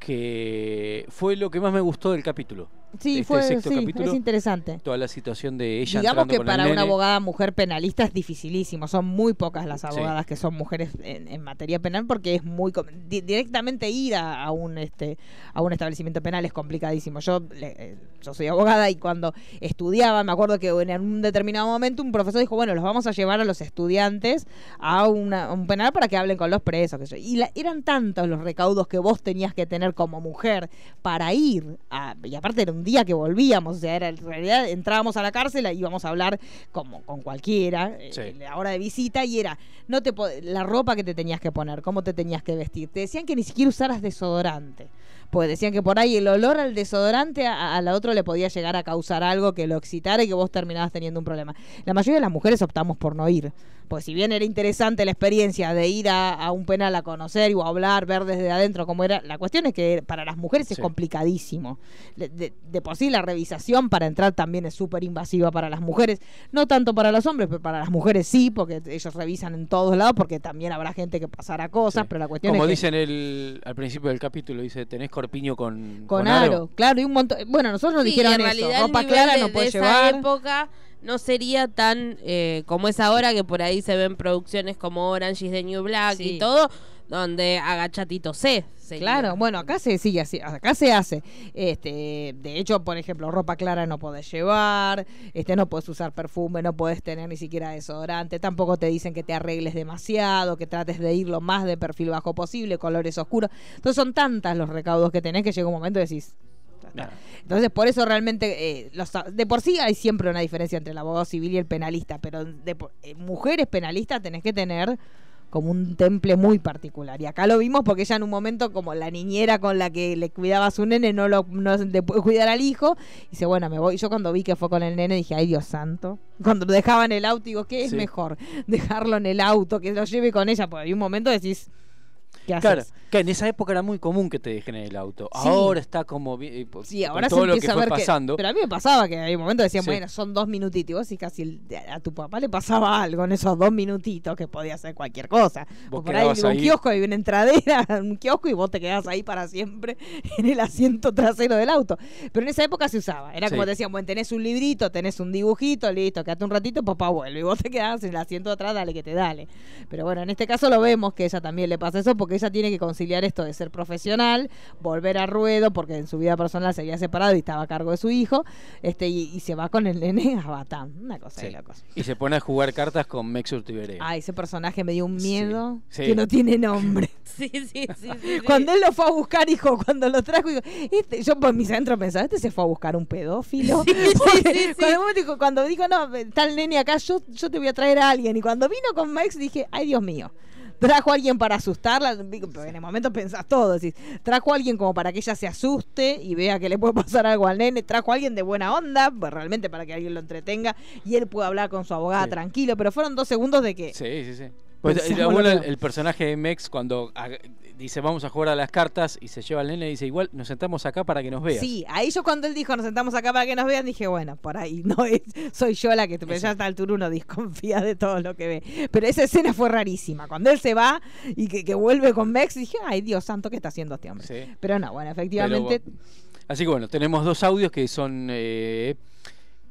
que fue lo que más me gustó del capítulo. Sí, Este fue, sexto sí, capítulo, es interesante. Toda la situación de ella Digamos que con para una abogada mujer penalista es dificilísimo. Son muy pocas las Sí. abogadas que son mujeres en, en materia penal porque es muy directamente ir a, a un este a un establecimiento penal es complicadísimo. Yo le- eh, yo soy abogada y cuando estudiaba me acuerdo que en un determinado momento un profesor dijo bueno los vamos a llevar a los estudiantes a, una- a un penal para que hablen con los presos. sé yo. Y la- eran tantos los recaudos que vos tenías que tener como mujer para ir a, y aparte era un día que volvíamos, o sea, era en realidad entrábamos a la cárcel y íbamos a hablar como con cualquiera eh, Sí. en la hora de visita y era no te la ropa que te tenías que poner, cómo te tenías que vestir. Te decían que ni siquiera usaras desodorante. Pues decían que por ahí el olor al desodorante a, a la otra le podía llegar a causar algo que lo excitara y que vos terminabas teniendo un problema. La mayoría de las mujeres optamos por no ir. Pues si bien era interesante la experiencia de ir a, a un penal a conocer o a hablar, ver desde adentro cómo era, la cuestión es que para las mujeres es complicadísimo. De, de- de por sí la revisación para entrar también es súper invasiva para las mujeres. No tanto para los hombres, pero para las mujeres sí, porque ellos revisan en todos lados, porque también habrá gente que pasará cosas, pero la cuestión Como es que... dicen el, al principio del capítulo, dice, tenés corpiño con, Con aro, claro, y un montón. Bueno, nosotros nos Sí, dijeron en eso. realidad el Ropa clara de, no de puede esa llevar. época no sería tan eh, como es ahora que por ahí se ven producciones como Orange is the New Black Sí. y todo donde agachatito C sería. Claro, bueno, acá se sigue así, acá se hace. Este, de hecho, por ejemplo, ropa clara no podés llevar, este, no puedes usar perfume, no puedes tener ni siquiera desodorante, tampoco te dicen que te arregles demasiado, que trates de ir lo más de perfil bajo posible, colores oscuros. Entonces son tantas los recaudos que tenés que llega un momento y decís, entonces, por eso realmente, eh, los, de por sí hay siempre una diferencia entre el abogado civil y el penalista, pero de eh, mujeres penalistas tenés que tener como un temple muy particular. Y acá lo vimos porque ella en un momento, como la niñera con la que le cuidaba a su nene, no, lo, no le puede cuidar al hijo, y dice, bueno, me voy. Yo cuando vi que fue con el nene dije, ay Dios santo. Cuando lo dejaba en el auto, digo, ¿qué es Sí. mejor? Dejarlo en el auto, que lo lleve con ella, porque hay un momento que decís, ¿Qué Claro, que en esa época era muy común que te dejen en el auto. Sí. Ahora está como eh, por- Sí, ahora se todo lo que a ver que. pasando. Pero a mí me pasaba que hay momentos que decían, Sí. bueno, son dos minutitos. Y vos y casi el- a tu papá le pasaba algo en esos dos minutitos que podía hacer cualquier cosa. O por ahí un ahí. kiosco, hay una entradera, un kiosco y vos te quedás ahí para siempre en el asiento trasero del auto. Pero en esa época se usaba. Era como te decían, bueno, tenés un librito, tenés un dibujito, listo, quédate un ratito, papá vuelve. Y vos te quedabas en el asiento atrás, dale que te dale. Pero bueno, en este caso lo vemos que ella también le pasa eso porque ella tiene que conciliar esto de ser profesional, volver a ruedo, porque en su vida personal se había separado y estaba a cargo de su hijo, este y, y se va con el nene a Batán. Una cosa de Sí. locos. Y se pone a jugar cartas con Mex Urtiberea. Ah, ese personaje me dio un miedo Sí. que no tiene nombre. Sí, sí, sí. sí, sí. Cuando él lo fue a buscar, hijo, cuando lo trajo, digo, este, yo por mis adentros pensaba, este se fue a buscar un pedófilo. Cuando, dijo, cuando dijo, no, está el nene acá, yo, yo te voy a traer a alguien. Y cuando vino con Max dije, ay Dios mío. Trajo a alguien para asustarla, en el momento pensás todo, decís, trajo a alguien como para que ella se asuste y vea que le puede pasar algo al nene, trajo a alguien de buena onda, pues realmente para que alguien lo entretenga y él pueda hablar con su abogada Sí. tranquilo, pero fueron dos segundos de que Sí, sí, sí. Pues, Pensamos eh, el, personaje de Mex cuando ag- dice vamos a jugar a las cartas y se lleva al nene y dice igual nos sentamos acá para que nos veas. Sí, ahí yo cuando él dijo nos sentamos acá para que nos vean, dije, bueno, por ahí no es, soy yo la que pero ya a esta altura uno desconfía de todo lo que ve. Pero esa escena fue rarísima. Cuando él se va y que, que vuelve con Mex, dije, ay Dios santo, ¿qué está haciendo este hombre? Sí. Pero no, bueno, efectivamente, Pero, Así que bueno, tenemos dos audios que son eh,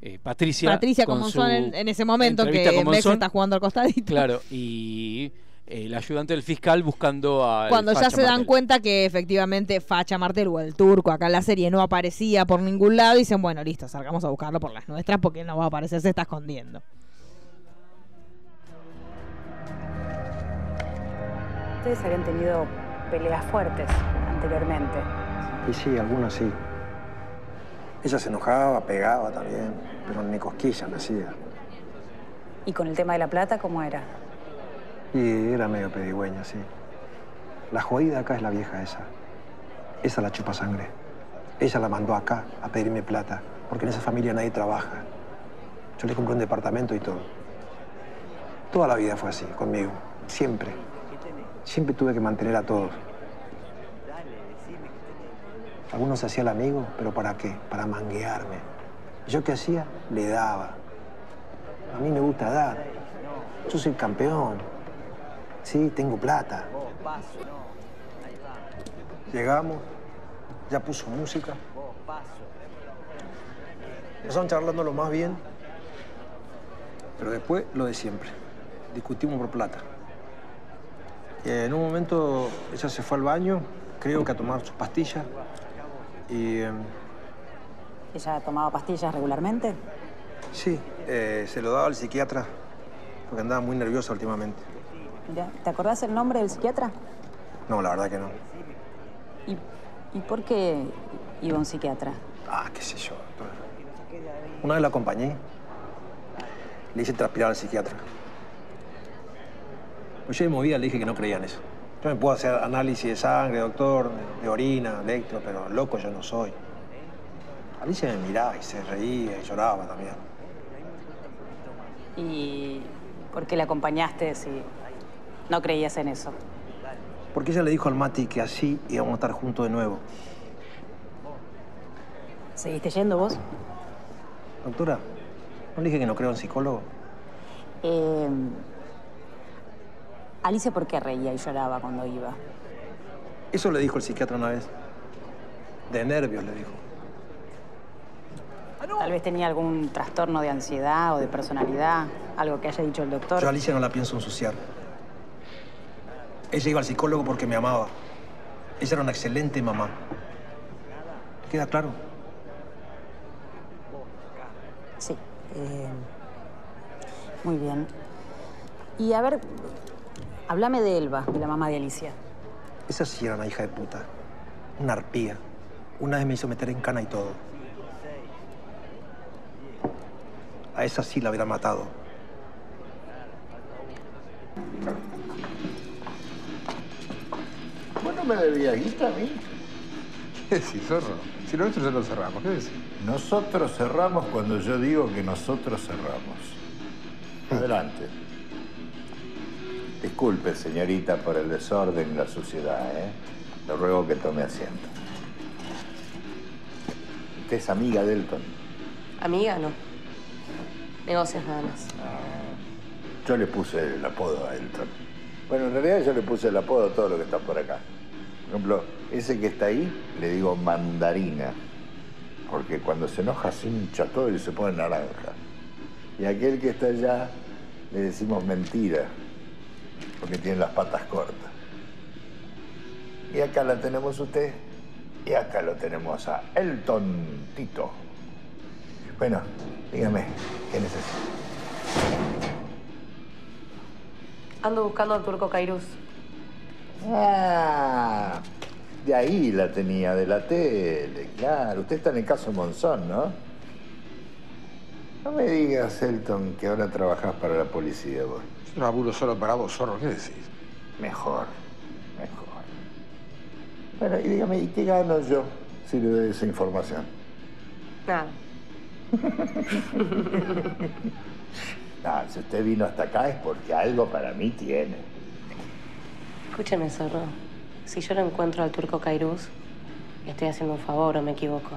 eh, Patricia. Patricia con su Monzón en, en ese momento que Mex está jugando al costadito. Claro, y eh, el ayudante del fiscal buscando a. Cuando ya se dan cuenta que efectivamente Facha Martel o el turco acá en la serie no aparecía por ningún lado, dicen, bueno, listo, salgamos a buscarlo por las nuestras porque él no va a aparecer, se está escondiendo. Ustedes habían tenido peleas fuertes anteriormente. Y sí, algunas sí. Ella se enojaba, pegaba también, pero ni cosquillas me hacía. ¿Y con el tema de la plata cómo era? Y era medio pedigüeña, sí. La jodida acá es la vieja esa. Esa la chupa sangre. Ella la mandó acá a pedirme plata, porque en esa familia nadie trabaja. Yo le compré un departamento y todo. Toda la vida fue así, conmigo. Siempre. Siempre tuve que mantener a todos. Algunos hacía el amigo, pero ¿para qué? Para manguearme. ¿Y ¿Yo qué hacía? Le daba. A mí me gusta dar. Yo soy campeón. Sí, tengo plata. Llegamos, ya puso música. Estaban charlando lo más bien, pero después lo de siempre. Discutimos por plata. En un momento ella se fue al baño, creo que a tomar sus pastillas. Y em, ¿Ella tomaba pastillas regularmente? sí, eh, se lo daba al psiquiatra, porque andaba muy nerviosa últimamente. Mira, ¿te acordás el nombre del psiquiatra? No, la verdad que no. ¿Y, y por qué iba a un psiquiatra? Ah, qué sé yo. Una vez la acompañé. Le hice transpirar al psiquiatra. Pues yo de movida le dije que no creía en eso. Yo me puedo hacer análisis de sangre, doctor, de, de orina, electro, pero loco yo no soy. Alicia me miraba y se reía y lloraba también. ¿Y por qué la acompañaste si no creías en eso? Porque ella le dijo al Mati que así íbamos a estar juntos de nuevo. ¿Seguiste yendo vos? Doctora, ¿no le dije que no creo en psicólogo? Eh, Alicia, ¿por qué reía y lloraba cuando iba? Eso le dijo el psiquiatra una vez. De nervios le dijo. Tal vez tenía algún trastorno de ansiedad o de personalidad, algo que haya dicho el doctor. Yo a Alicia no la pienso ensuciar. Ella iba al psicólogo porque me amaba. Ella era una excelente mamá. ¿Queda claro? Sí. eh, muy bien. Y a ver, háblame de Elba, de la mamá de Alicia. Esa sí era una hija de puta. Una arpía. Una vez me hizo meter en cana y todo. A esa sí la hubiera matado. ¿Vos no me debías guita a mí? ¿Qué decís, zorro? Si lo nuestro ya lo cerramos, ¿qué decís? Nosotros cerramos cuando yo digo que nosotros cerramos. Adelante. Disculpe, señorita, por el desorden y la suciedad, ¿eh? Le ruego que tome asiento. ¿Usted es amiga de Elton? Amiga, no. Negocios nada más. Yo le puse el apodo a Elton. Bueno, en realidad yo le puse el apodo a todo lo que está por acá. Por ejemplo, ese que está ahí, le digo mandarina. Porque cuando se enoja se hincha todo y se pone naranja. Y aquel que está allá, le decimos mentira. Porque tiene las patas cortas. Y acá la tenemos usted. Y acá lo tenemos a Elton Tito. Bueno, dígame, ¿qué necesita? Ando buscando al turco Cairuz. Ah, de ahí la tenía, de la tele, claro. Usted está en el caso Monzón, ¿no? No me digas, Elton, que ahora trabajás para la policía vos. Yo laburo solo para vos, zorro. ¿Qué decís? Mejor, mejor. Bueno, y dígame, ¿y qué gano yo si le doy esa información? Nada. Ah, si usted vino hasta acá es porque algo para mí tiene. Escúcheme, zorro. Si yo no encuentro al turco Cairuz, le estoy haciendo un favor o me equivoco.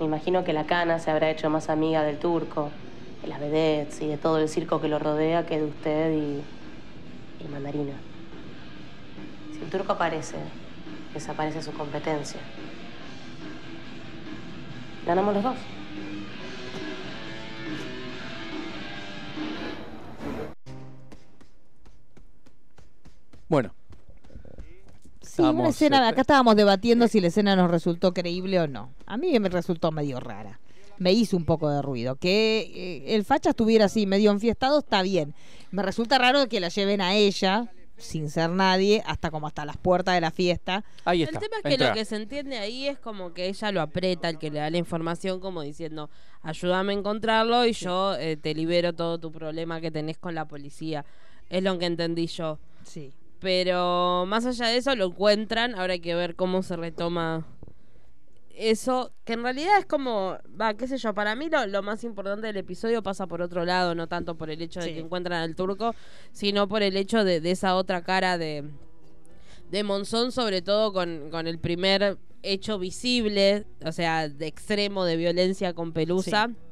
Me imagino que la cana se habrá hecho más amiga del turco, de las vedettes y de todo el circo que lo rodea que de usted y, y mandarina. Si el turco aparece, desaparece su competencia. Ganamos los dos. Bueno. Sí, una escena, eh, acá estábamos debatiendo si la escena nos resultó creíble o no. A mí me resultó medio rara. Me hizo un poco de ruido. Que eh, el facha estuviera así, medio enfiestado, está bien. Me resulta raro que la lleven a ella, sin ser nadie, hasta como hasta las puertas de la fiesta. Ahí El tema es que lo que se entiende ahí es como que ella lo aprieta, el que le da la información, como diciendo, ayúdame a encontrarlo y yo eh, te libero todo tu problema que tenés con la policía. Es lo que entendí yo. Sí. Pero más allá de eso, lo encuentran. Ahora hay que ver cómo se retoma eso. Que en realidad es como, va, qué sé yo, para mí lo, lo más importante del episodio pasa por otro lado, no tanto por el hecho de Sí. que encuentran al turco, sino por el hecho de, de esa otra cara de, de Monzón, sobre todo con, con el primer hecho visible, o sea, de extremo de violencia con Pelusa. Que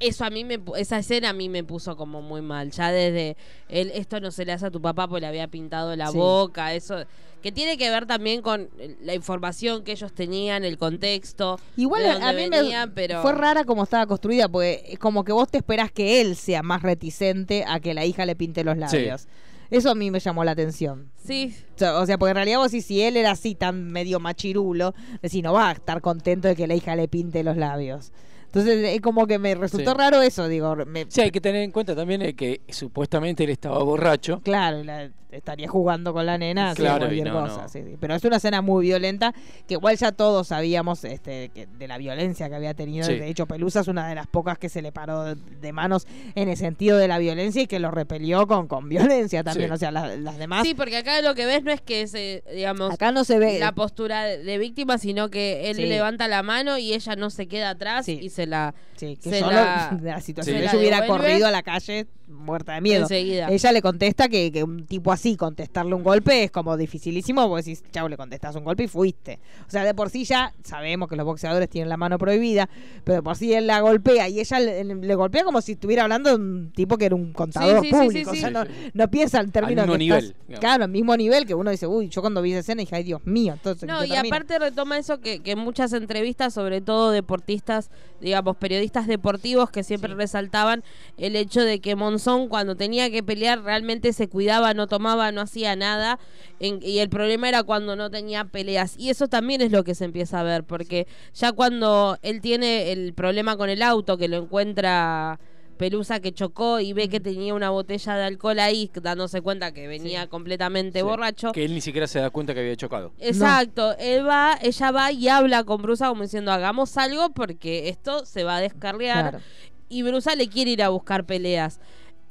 Eso a mí me pu- esa escena a mí me puso como muy mal. Ya desde el esto no se le hace a tu papá porque le había pintado la Sí. boca, eso que tiene que ver también con la información que ellos tenían, el contexto, Igual de a mí venían, me pero fue rara como estaba construida, porque es como que vos te esperás que él sea más reticente a que la hija le pinte los labios. Eso a mí me llamó la atención. Sí. O sea, o sea, porque en realidad vos decís, si él era así tan medio machirulo, decís, no va a estar contento de que la hija le pinte los labios. Entonces es como que me resultó Sí. raro eso, digo, me- Sí, hay que tener en cuenta también eh, que supuestamente él estaba borracho. Claro, la- estaría jugando con la nena, Claro, y cualquier no, cosa. no. sí, sí. Pero es una escena muy violenta, que igual ya todos sabíamos este, que de la violencia que había tenido. Sí. De hecho, Pelusa es una de las pocas que se le paró de, manos en el sentido de la violencia y que lo repelió con, con violencia también. Sí. O sea, la- las demás. Sí, porque acá lo que ves no es que es, eh, digamos, Acá no se ve- la postura de, víctima, sino que él Sí. levanta la mano y ella no se queda atrás y se la, que se la, de la situación se ella la hubiera corrido a la calle muerta de miedo. Enseguida. Ella le contesta que, que un tipo así contestarle un golpe es como dificilísimo, porque decís, chau, le contestas un golpe y fuiste. O sea, de por sí ya sabemos que los boxeadores tienen la mano prohibida, pero de por sí él la golpea y ella le, le golpea como si estuviera hablando de un tipo que era un contador Sí, sí, sí, público. sí, o sea, no, piensa en términos mismo que estás- nivel, digamos. Claro, al mismo nivel que uno dice, uy, yo cuando vi esa escena dije, ay, Dios mío, entonces. No, ¿en y termina? aparte retoma eso que, que en muchas entrevistas, sobre todo deportistas, digamos, periodistas deportivos que siempre resaltaban el hecho de que Monzón cuando tenía que pelear realmente se cuidaba, no tomaba, no hacía nada, en- y el problema era cuando no tenía peleas. Y eso también es lo que se empieza a ver, porque ya cuando él tiene el problema con el auto, que lo encuentra... Pelusa que chocó y ve que tenía una botella de alcohol ahí, dándose cuenta que venía completamente borracho. Que él ni siquiera se da cuenta que había chocado. Exacto, él va, ella va y habla con Brusa como diciendo hagamos algo porque esto se va a descarriar Claro. y Brusa le quiere ir a buscar peleas.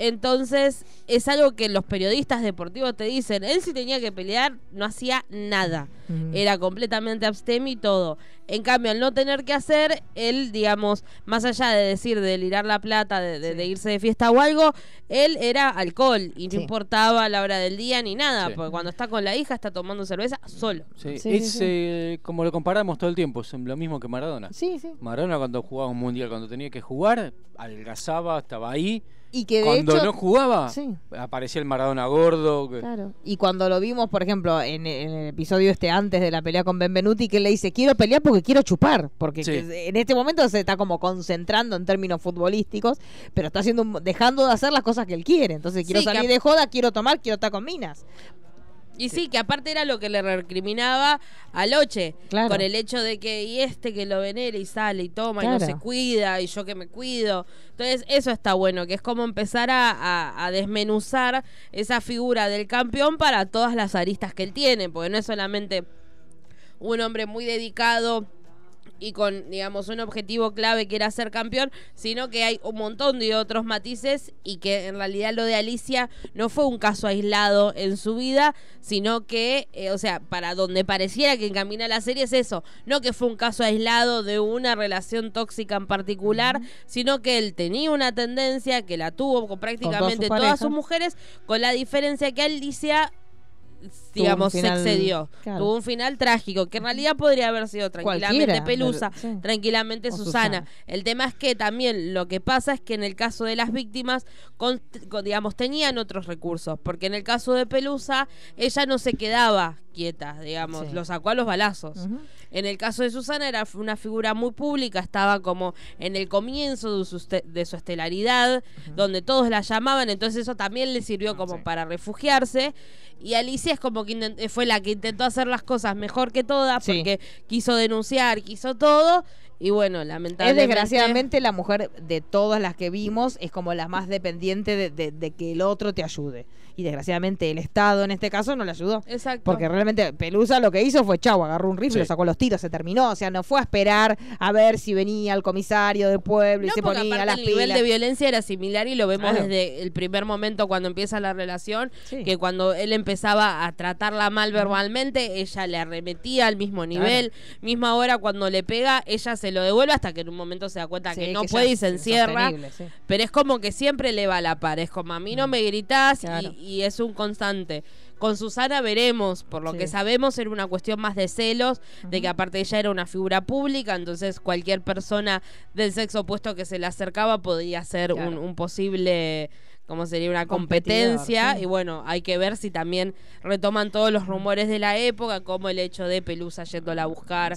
Entonces, es algo que los periodistas deportivos te dicen. Él si tenía que pelear, no hacía nada. Era completamente abstemio y todo. En cambio, al no tener que hacer, él, digamos, más allá de decir de lirar la plata, de, de- de irse de fiesta o algo, él era alcohol y no importaba la hora del día ni nada, Sí. porque cuando está con la hija está tomando cerveza solo. Sí, es eh, como lo comparamos todo el tiempo, es lo mismo que Maradona. Sí, sí. Maradona cuando jugaba un mundial, cuando tenía que jugar, adelgazaba, estaba ahí. Y que de cuando hecho- no jugaba, Sí. aparecía el Maradona gordo. que- Claro. Y cuando lo vimos, por ejemplo, en, en el episodio este antes de la pelea con Benvenuti, que él le dice, quiero pelear porque quiero chupar. Porque Sí. en este momento se está como concentrando en términos futbolísticos, pero está haciendo un- dejando de hacer las cosas que él quiere. Entonces, quiero Sí, salir de joda, quiero tomar, quiero estar con minas. Y sí, que aparte era lo que le recriminaba a Loche. Claro. Con el hecho de que, y este que lo venera y sale y toma y no se cuida, y yo que me cuido. Entonces, eso está bueno, que es como empezar a, a- a desmenuzar esa figura del campeón para todas las aristas que él tiene, porque no es solamente un hombre muy dedicado y con, digamos, un objetivo clave que era ser campeón, sino que hay un montón de otros matices y que en realidad lo de Alicia no fue un caso aislado en su vida, sino que, eh, o sea, para donde pareciera que encamina la serie es eso, no que fue un caso aislado de una relación tóxica en particular, sino que él tenía una tendencia que la tuvo con prácticamente todas sus mujeres, con la diferencia que Alicia digamos, final- se excedió. claro. Tuvo un final trágico, que en realidad podría haber sido tranquilamente Cualquiera, Pelusa, pero- sí. tranquilamente Susana. Susana. El tema es que también lo que pasa es que en el caso de las víctimas, con- con- digamos, tenían otros recursos, porque en el caso de Pelusa, ella no se quedaba quieta, digamos, Sí. lo sacó a los balazos. En el caso de Susana era una figura muy pública, estaba como en el comienzo de su, de su estelaridad, donde todos la llamaban, entonces eso también le sirvió como para refugiarse. Y Alicia es como que fue la que intentó hacer las cosas mejor que todas, Sí. porque quiso denunciar, quiso todo, y bueno, Es lamentablemente... desgraciadamente la mujer de todas las que vimos, es como la más dependiente de, de- de que el otro te ayude. Y desgraciadamente el Estado en este caso no le ayudó. Exacto. Porque realmente Pelusa lo que hizo fue chau, agarró un rifle, Sí. lo sacó los tiros, se terminó. O sea, no fue a esperar a ver si venía el comisario del pueblo y No, se porque ponía aparte las el nivel pilas. de violencia era similar y lo vemos Claro. desde el primer momento cuando empieza la relación, Sí. que cuando él empezaba a tratarla mal verbalmente, ella le arremetía al mismo nivel, misma hora cuando le pega, ella se lo devuelve hasta que en un momento se da cuenta Sí, que no que puede y se encierra, sí. pero es como que siempre le va a la par, es como a mí no me gritás y- Claro. y, es un constante. Con Susana veremos, por lo Sí. que sabemos era una cuestión más de celos, de que aparte ella era una figura pública, entonces cualquier persona del sexo opuesto que se le acercaba podía ser un posible, ¿cómo sería? Una competencia. sí. Y bueno, hay que ver si también retoman todos los rumores de la época, como el hecho de Pelusa yéndola a buscar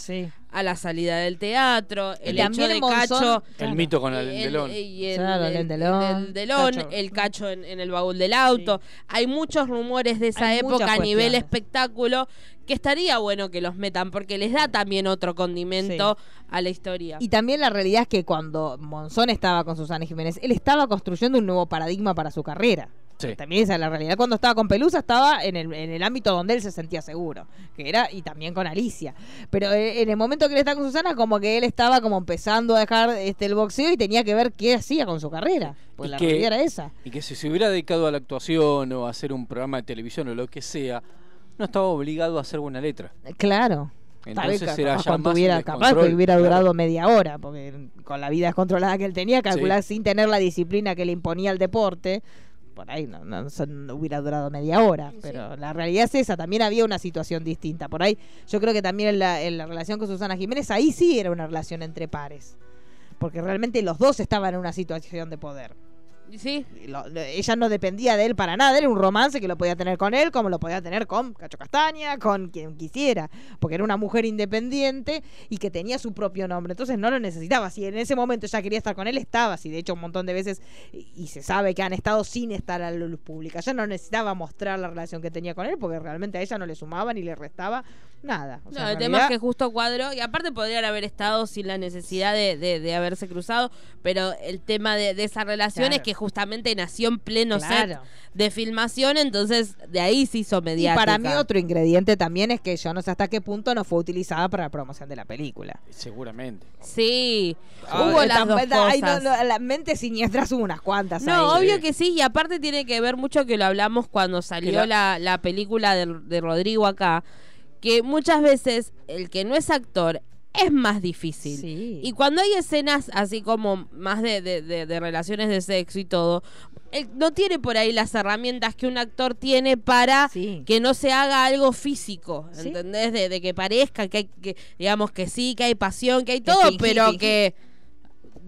a la salida del teatro, el hecho de Monzón- Cacho. El mito con el Delón. el, Claro, el- el Delón, el Delón, Cacho. el cacho en, en el baúl del auto. Hay muchos rumores de esa Hay época a nivel espectáculo que estaría bueno que los metan porque les da también otro condimento a la historia. Y también la realidad es que cuando Monzón estaba con Susana Jiménez, él estaba construyendo un nuevo paradigma para su carrera. Sí. También esa es la realidad. Cuando estaba con Pelusa estaba en el, en el ámbito donde él se sentía seguro, que era y también con Alicia. Pero eh, en el momento que él está con Susana, como que él estaba como empezando a dejar este el boxeo y tenía que ver qué hacía con su carrera. Pues Y la que- realidad era esa. Y que si se hubiera dedicado a la actuación o a hacer un programa de televisión o lo que sea, no estaba obligado a hacer buena letra. Claro. Entonces Tal vez era capaz ya hubiera, capaz que hubiera claro. durado media hora, porque con la vida descontrolada que él tenía, calcular sin tener la disciplina que le imponía el deporte, por ahí no, no- no- no hubiera durado media hora. Pero la realidad es esa, también había una situación distinta. Por ahí, yo creo que también en la, en la relación con Susana Jiménez, ahí sí era una relación entre pares. Porque realmente los dos estaban en una situación de poder. Sí. Lo- lo- ella no dependía de él para nada, era un romance que lo podía tener con él, como lo podía tener con Cacho Castaña, con quien quisiera, porque era una mujer independiente y que tenía su propio nombre, entonces no lo necesitaba. Si en ese momento ella quería estar con él, estaba, si de hecho un montón de veces, y se sabe que han estado sin estar a la luz pública, ella no necesitaba mostrar la relación que tenía con él, porque realmente a ella no le sumaba ni le restaba nada. O sea, No, el tema es que justo cuadró y aparte podrían haber estado sin la necesidad de, de- de haberse cruzado, pero el tema de, de esa relación Claro. es que justamente nació en pleno set Claro. de filmación, entonces de ahí se hizo Y mediática. para mí otro ingrediente también es que yo no sé hasta qué punto no fue utilizada para la promoción de la película. Seguramente. Sí, Ah, hubo las dos no, cosas. no, las mentes siniestras hubo unas cuantas No, ahí. obvio que sí, y aparte tiene que ver mucho que lo hablamos cuando salió la, la película de, de Rodrigo acá, que muchas veces el que no es actor es más difícil. Y cuando hay escenas así como más de, de- de- de relaciones de sexo y todo, él no tiene por ahí las herramientas que un actor tiene para que no se haga algo físico. ¿entendés? De, de que parezca que hay, que, digamos que sí, que hay pasión, que hay Que todo, fingí, pero fingí. que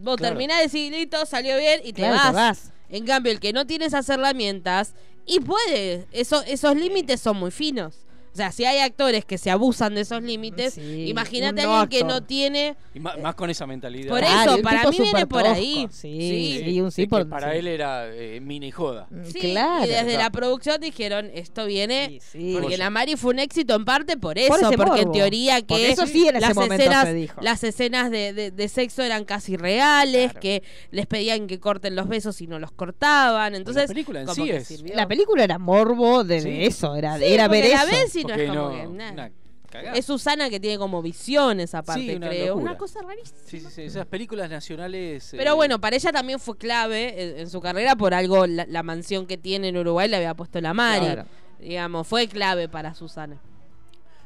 vos Claro. terminás de decir, listo, salió bien y te, Claro, vas. te vas. En cambio, el que no tiene esas herramientas y puede, eso, esos límites son muy finos. O sea, si hay actores que se abusan de esos límites, imagínate a un no alguien que no tiene Y más, con esa mentalidad. Por Claro, eso, un para mí viene por tosco. ahí. Sí, sí, un sí de que por- para sí. él era eh, mini joda. Sí, Claro. y desde Claro. la producción dijeron, esto viene porque la Mari fue un éxito en parte por eso, Por porque en teoría que Porque eso sí en ese las momento escenas, se dijo. las escenas de, de- de sexo eran casi reales, que les pedían que corten los besos y no los cortaban, entonces película en sí es-. La película era morbo de, Sí. de eso, era, Sí, era ver la eso. No es como no- que nada. una cagada. Es Susana que tiene como visiones aparte, Sí, una creo. locura. Una cosa rarísima. Sí, sí, sí. Esas películas nacionales. Pero eh, bueno, para ella también fue clave en, en su carrera por algo, la, la mansión que tiene en Uruguay le había puesto la Mari. Claro. Digamos, fue clave para Susana.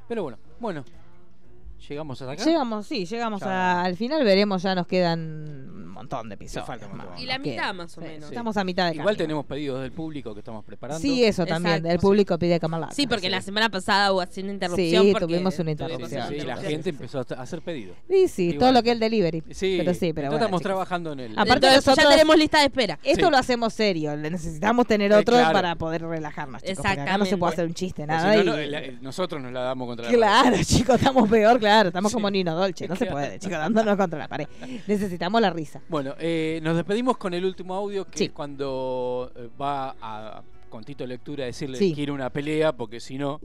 Pero bueno, bueno. Llegamos hasta acá. Llegamos, sí, llegamos a- al final, veremos, ya nos quedan montón de episodios. falta un montón. más. Y la mitad más o Sí, menos. Estamos a mitad de Igual camino. tenemos pedidos del público que estamos preparando. Sí, eso también, Exacto. el público pide camarada. Sí, porque la semana pasada hubo así una interrupción. Sí, porque tuvimos una Sí, sí, interrupción. sí, la gente empezó a hacer pedidos. Sí, sí, Igual. todo lo que es el delivery. Sí, pero sí, pero bueno, estamos chicos. trabajando en el. Aparte Entonces, nosotros, ya tenemos lista de espera. Esto Sí. lo hacemos serio, necesitamos tener Eh, otro claro. para poder relajarnos, chicos. acá no se Exactamente. puede hacer un chiste, nada. si no, y- no, la- nosotros nos la damos contra la Claro, pared. chicos, estamos peor, claro. Estamos como Nino Dolce. No se puede, chicos, dándonos contra la pared. Necesitamos la risa. Bueno, eh, nos despedimos con el último audio que Sí. es cuando eh, va a, con Tito Lectura a decirle Sí. que quiere una pelea porque si no,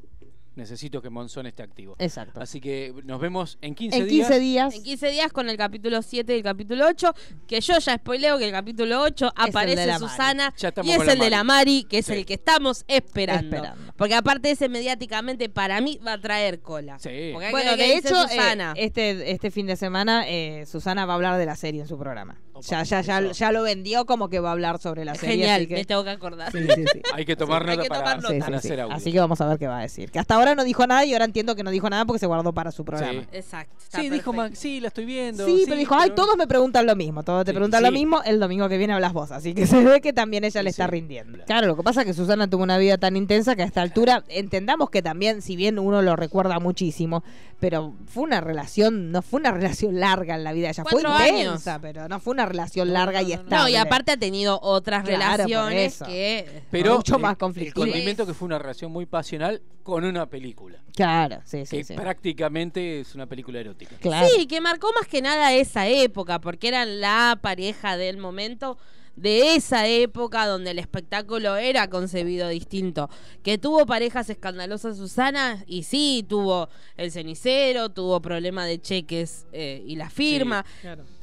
necesito que Monzón esté activo. Exacto. Así que nos vemos en 15 En días. 15 días. En 15 días con el capítulo 7 y el capítulo 8, que yo ya spoileo que el capítulo 8 el aparece. Susana Ya estamos y es el de la Mari, que es Sí. el que estamos esperando. Esperando. Porque aparte ese mediáticamente para mí va a traer cola. Sí. Porque Bueno, ¿qué de hecho, Susana? eh, este, este fin de semana eh, Susana va a hablar de la serie en su programa. Ya, ya, ya, ya lo vendió como que va a hablar sobre la serie. Genial, así que- me tengo que acordar. Sí, sí, sí. Hay que tomar nota que para, tomar hacer audio. Así que vamos a ver qué va a decir. Que hasta ahora no dijo nada y ahora entiendo que no dijo nada porque se guardó para su programa. Sí. Exacto. está Sí, dijo perfecto. Max, sí, la estoy viendo. Sí, pero dijo, ay, todos me preguntan lo mismo, todos te Sí, preguntan sí. lo mismo, el domingo que viene hablas vos, así que se ve que también ella le Sí, está sí. rindiendo. Claro, lo que pasa es que Susana tuvo una vida tan intensa que a esta altura entendamos que también, si bien uno lo recuerda muchísimo, pero fue una relación, no fue una relación larga en la vida de ella, fue Cuatro intensa, años. pero no fue una relación larga y estable. No, y aparte ha tenido otras Claro, relaciones que... Pero mucho el- más El conflictiva. condimento que fue una relación muy pasional con una película. Claro, sí, sí, que sí. prácticamente es una película erótica. Claro. Sí, que marcó más que nada esa época, porque eran la pareja del momento de esa época donde el espectáculo era concebido distinto. Que tuvo parejas escandalosas Susana, y sí, tuvo el cenicero, tuvo problema de cheques eh, y la firma.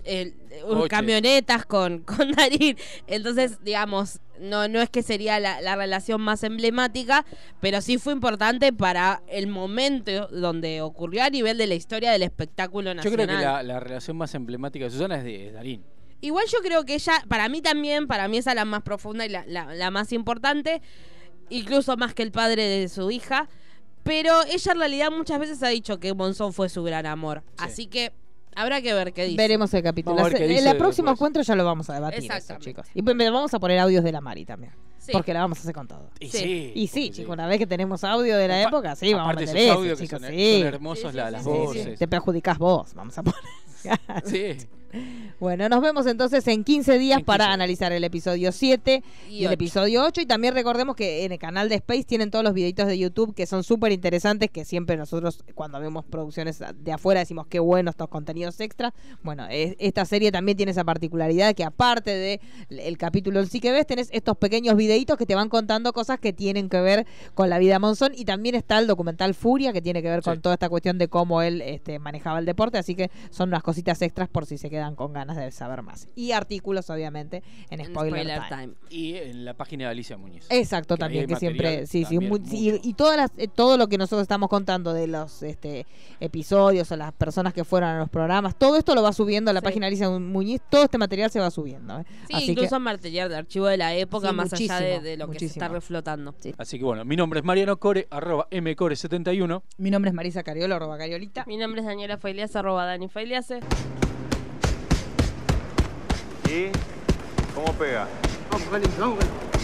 El- Coches. camionetas con, con Darín. Entonces, digamos, no, no es que sería la, la relación más emblemática, pero sí fue importante para el momento donde ocurrió a nivel de la historia del espectáculo Yo nacional. creo que la, la relación más emblemática de Susana es de Darín. Igual yo creo que ella, para mí también, para mí esa es la más profunda y la, la- la más importante, incluso más que el padre de su hija. Pero ella en realidad muchas veces ha dicho que Monzón fue su gran amor. Así que habrá que ver qué dice. Veremos el capítulo. Vamos a ver qué en dice el próximo después. encuentro ya lo vamos a debatir, eso, chicos. Y pues, vamos a poner audios de la Mari también. Sí. Porque la vamos a hacer con todo. Y Sí. Y sí, chicos, una vez que tenemos audio de la época, sí, vamos a meter que chicos, son, sí. son hermosos Sí, la- sí, las sí, sí, sí. voces. Te perjudicás vos, vamos a poner. Sí. Bueno, nos vemos entonces en 15 días para analizar el episodio 7 y, el episodio 8. Y también recordemos que en el canal de Space tienen todos los videitos de YouTube que son súper interesantes, que siempre nosotros cuando vemos producciones de afuera decimos qué bueno estos contenidos extra. Bueno, es- esta serie también tiene esa particularidad que aparte del el capítulo en sí que ves, tenés estos pequeños videitos que te van contando cosas que tienen que ver con la vida de Monzón. Y también está el documental Furia, que tiene que ver con toda esta cuestión de cómo él este, manejaba el deporte. Así que son unas cositas extras por si se quedan con ganas de saber más. Y artículos, obviamente, en Spoiler, Spoiler Time. Time. Y en la página de Alicia Muñiz. Exacto, Que también, que siempre, sí, sí, y, y todas las, eh, todo lo que nosotros estamos contando de los este, episodios o las personas que fueron a los programas, todo esto lo va subiendo a la página de Alicia Muñiz, todo este material se va subiendo. ¿eh? Sí, Así incluso que, material de archivo de la época, Sí, más allá de, lo que se está reflotando. Así que bueno, mi nombre es Mariano Core, arroba mcore71. mi nombre es Marisa Cariola, arroba Cariolita. Mi nombre es Daniela Failiase, arroba Dani Failiase. ¿Y cómo pega?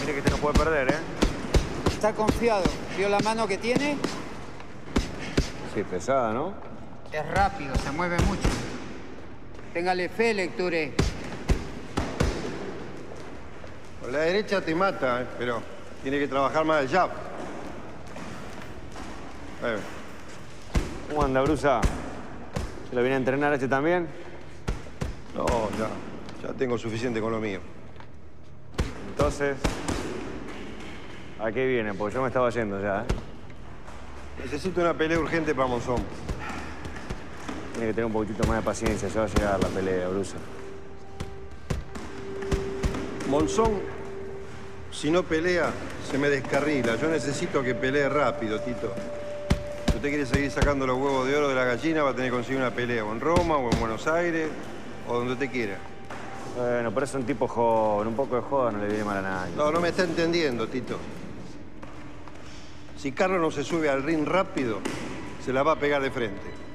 Mire que este no puede perder, ¿eh? Está confiado. ¿Vio la mano que tiene? Sí, pesada, ¿no? Es rápido, se mueve mucho. Téngale fe, lecture. Con la derecha te mata, eh, pero tiene que trabajar más el jab. Eh, ¿Cómo anda, Brusa? ¿Se lo viene a entrenar este también? No, ya. Ya tengo suficiente con lo mío. Entonces, ¿a qué viene? Porque yo me estaba yendo ya, ¿eh? Necesito una pelea urgente para Monzón. Tiene que tener un poquitito más de paciencia, ya va a llegar la pelea, Brusa. Monzón, si no pelea, se me descarrila. Yo necesito que pelee rápido, Tito. Si usted quiere seguir sacando los huevos de oro de la gallina, va a tener que conseguir una pelea o en Roma, o en Buenos Aires, o donde usted quiera. Bueno, pero es un tipo joven, un poco de joda no le viene mal a nadie. No, no me está entendiendo, Tito. Si Carlos no se sube al ring rápido, se la va a pegar de frente.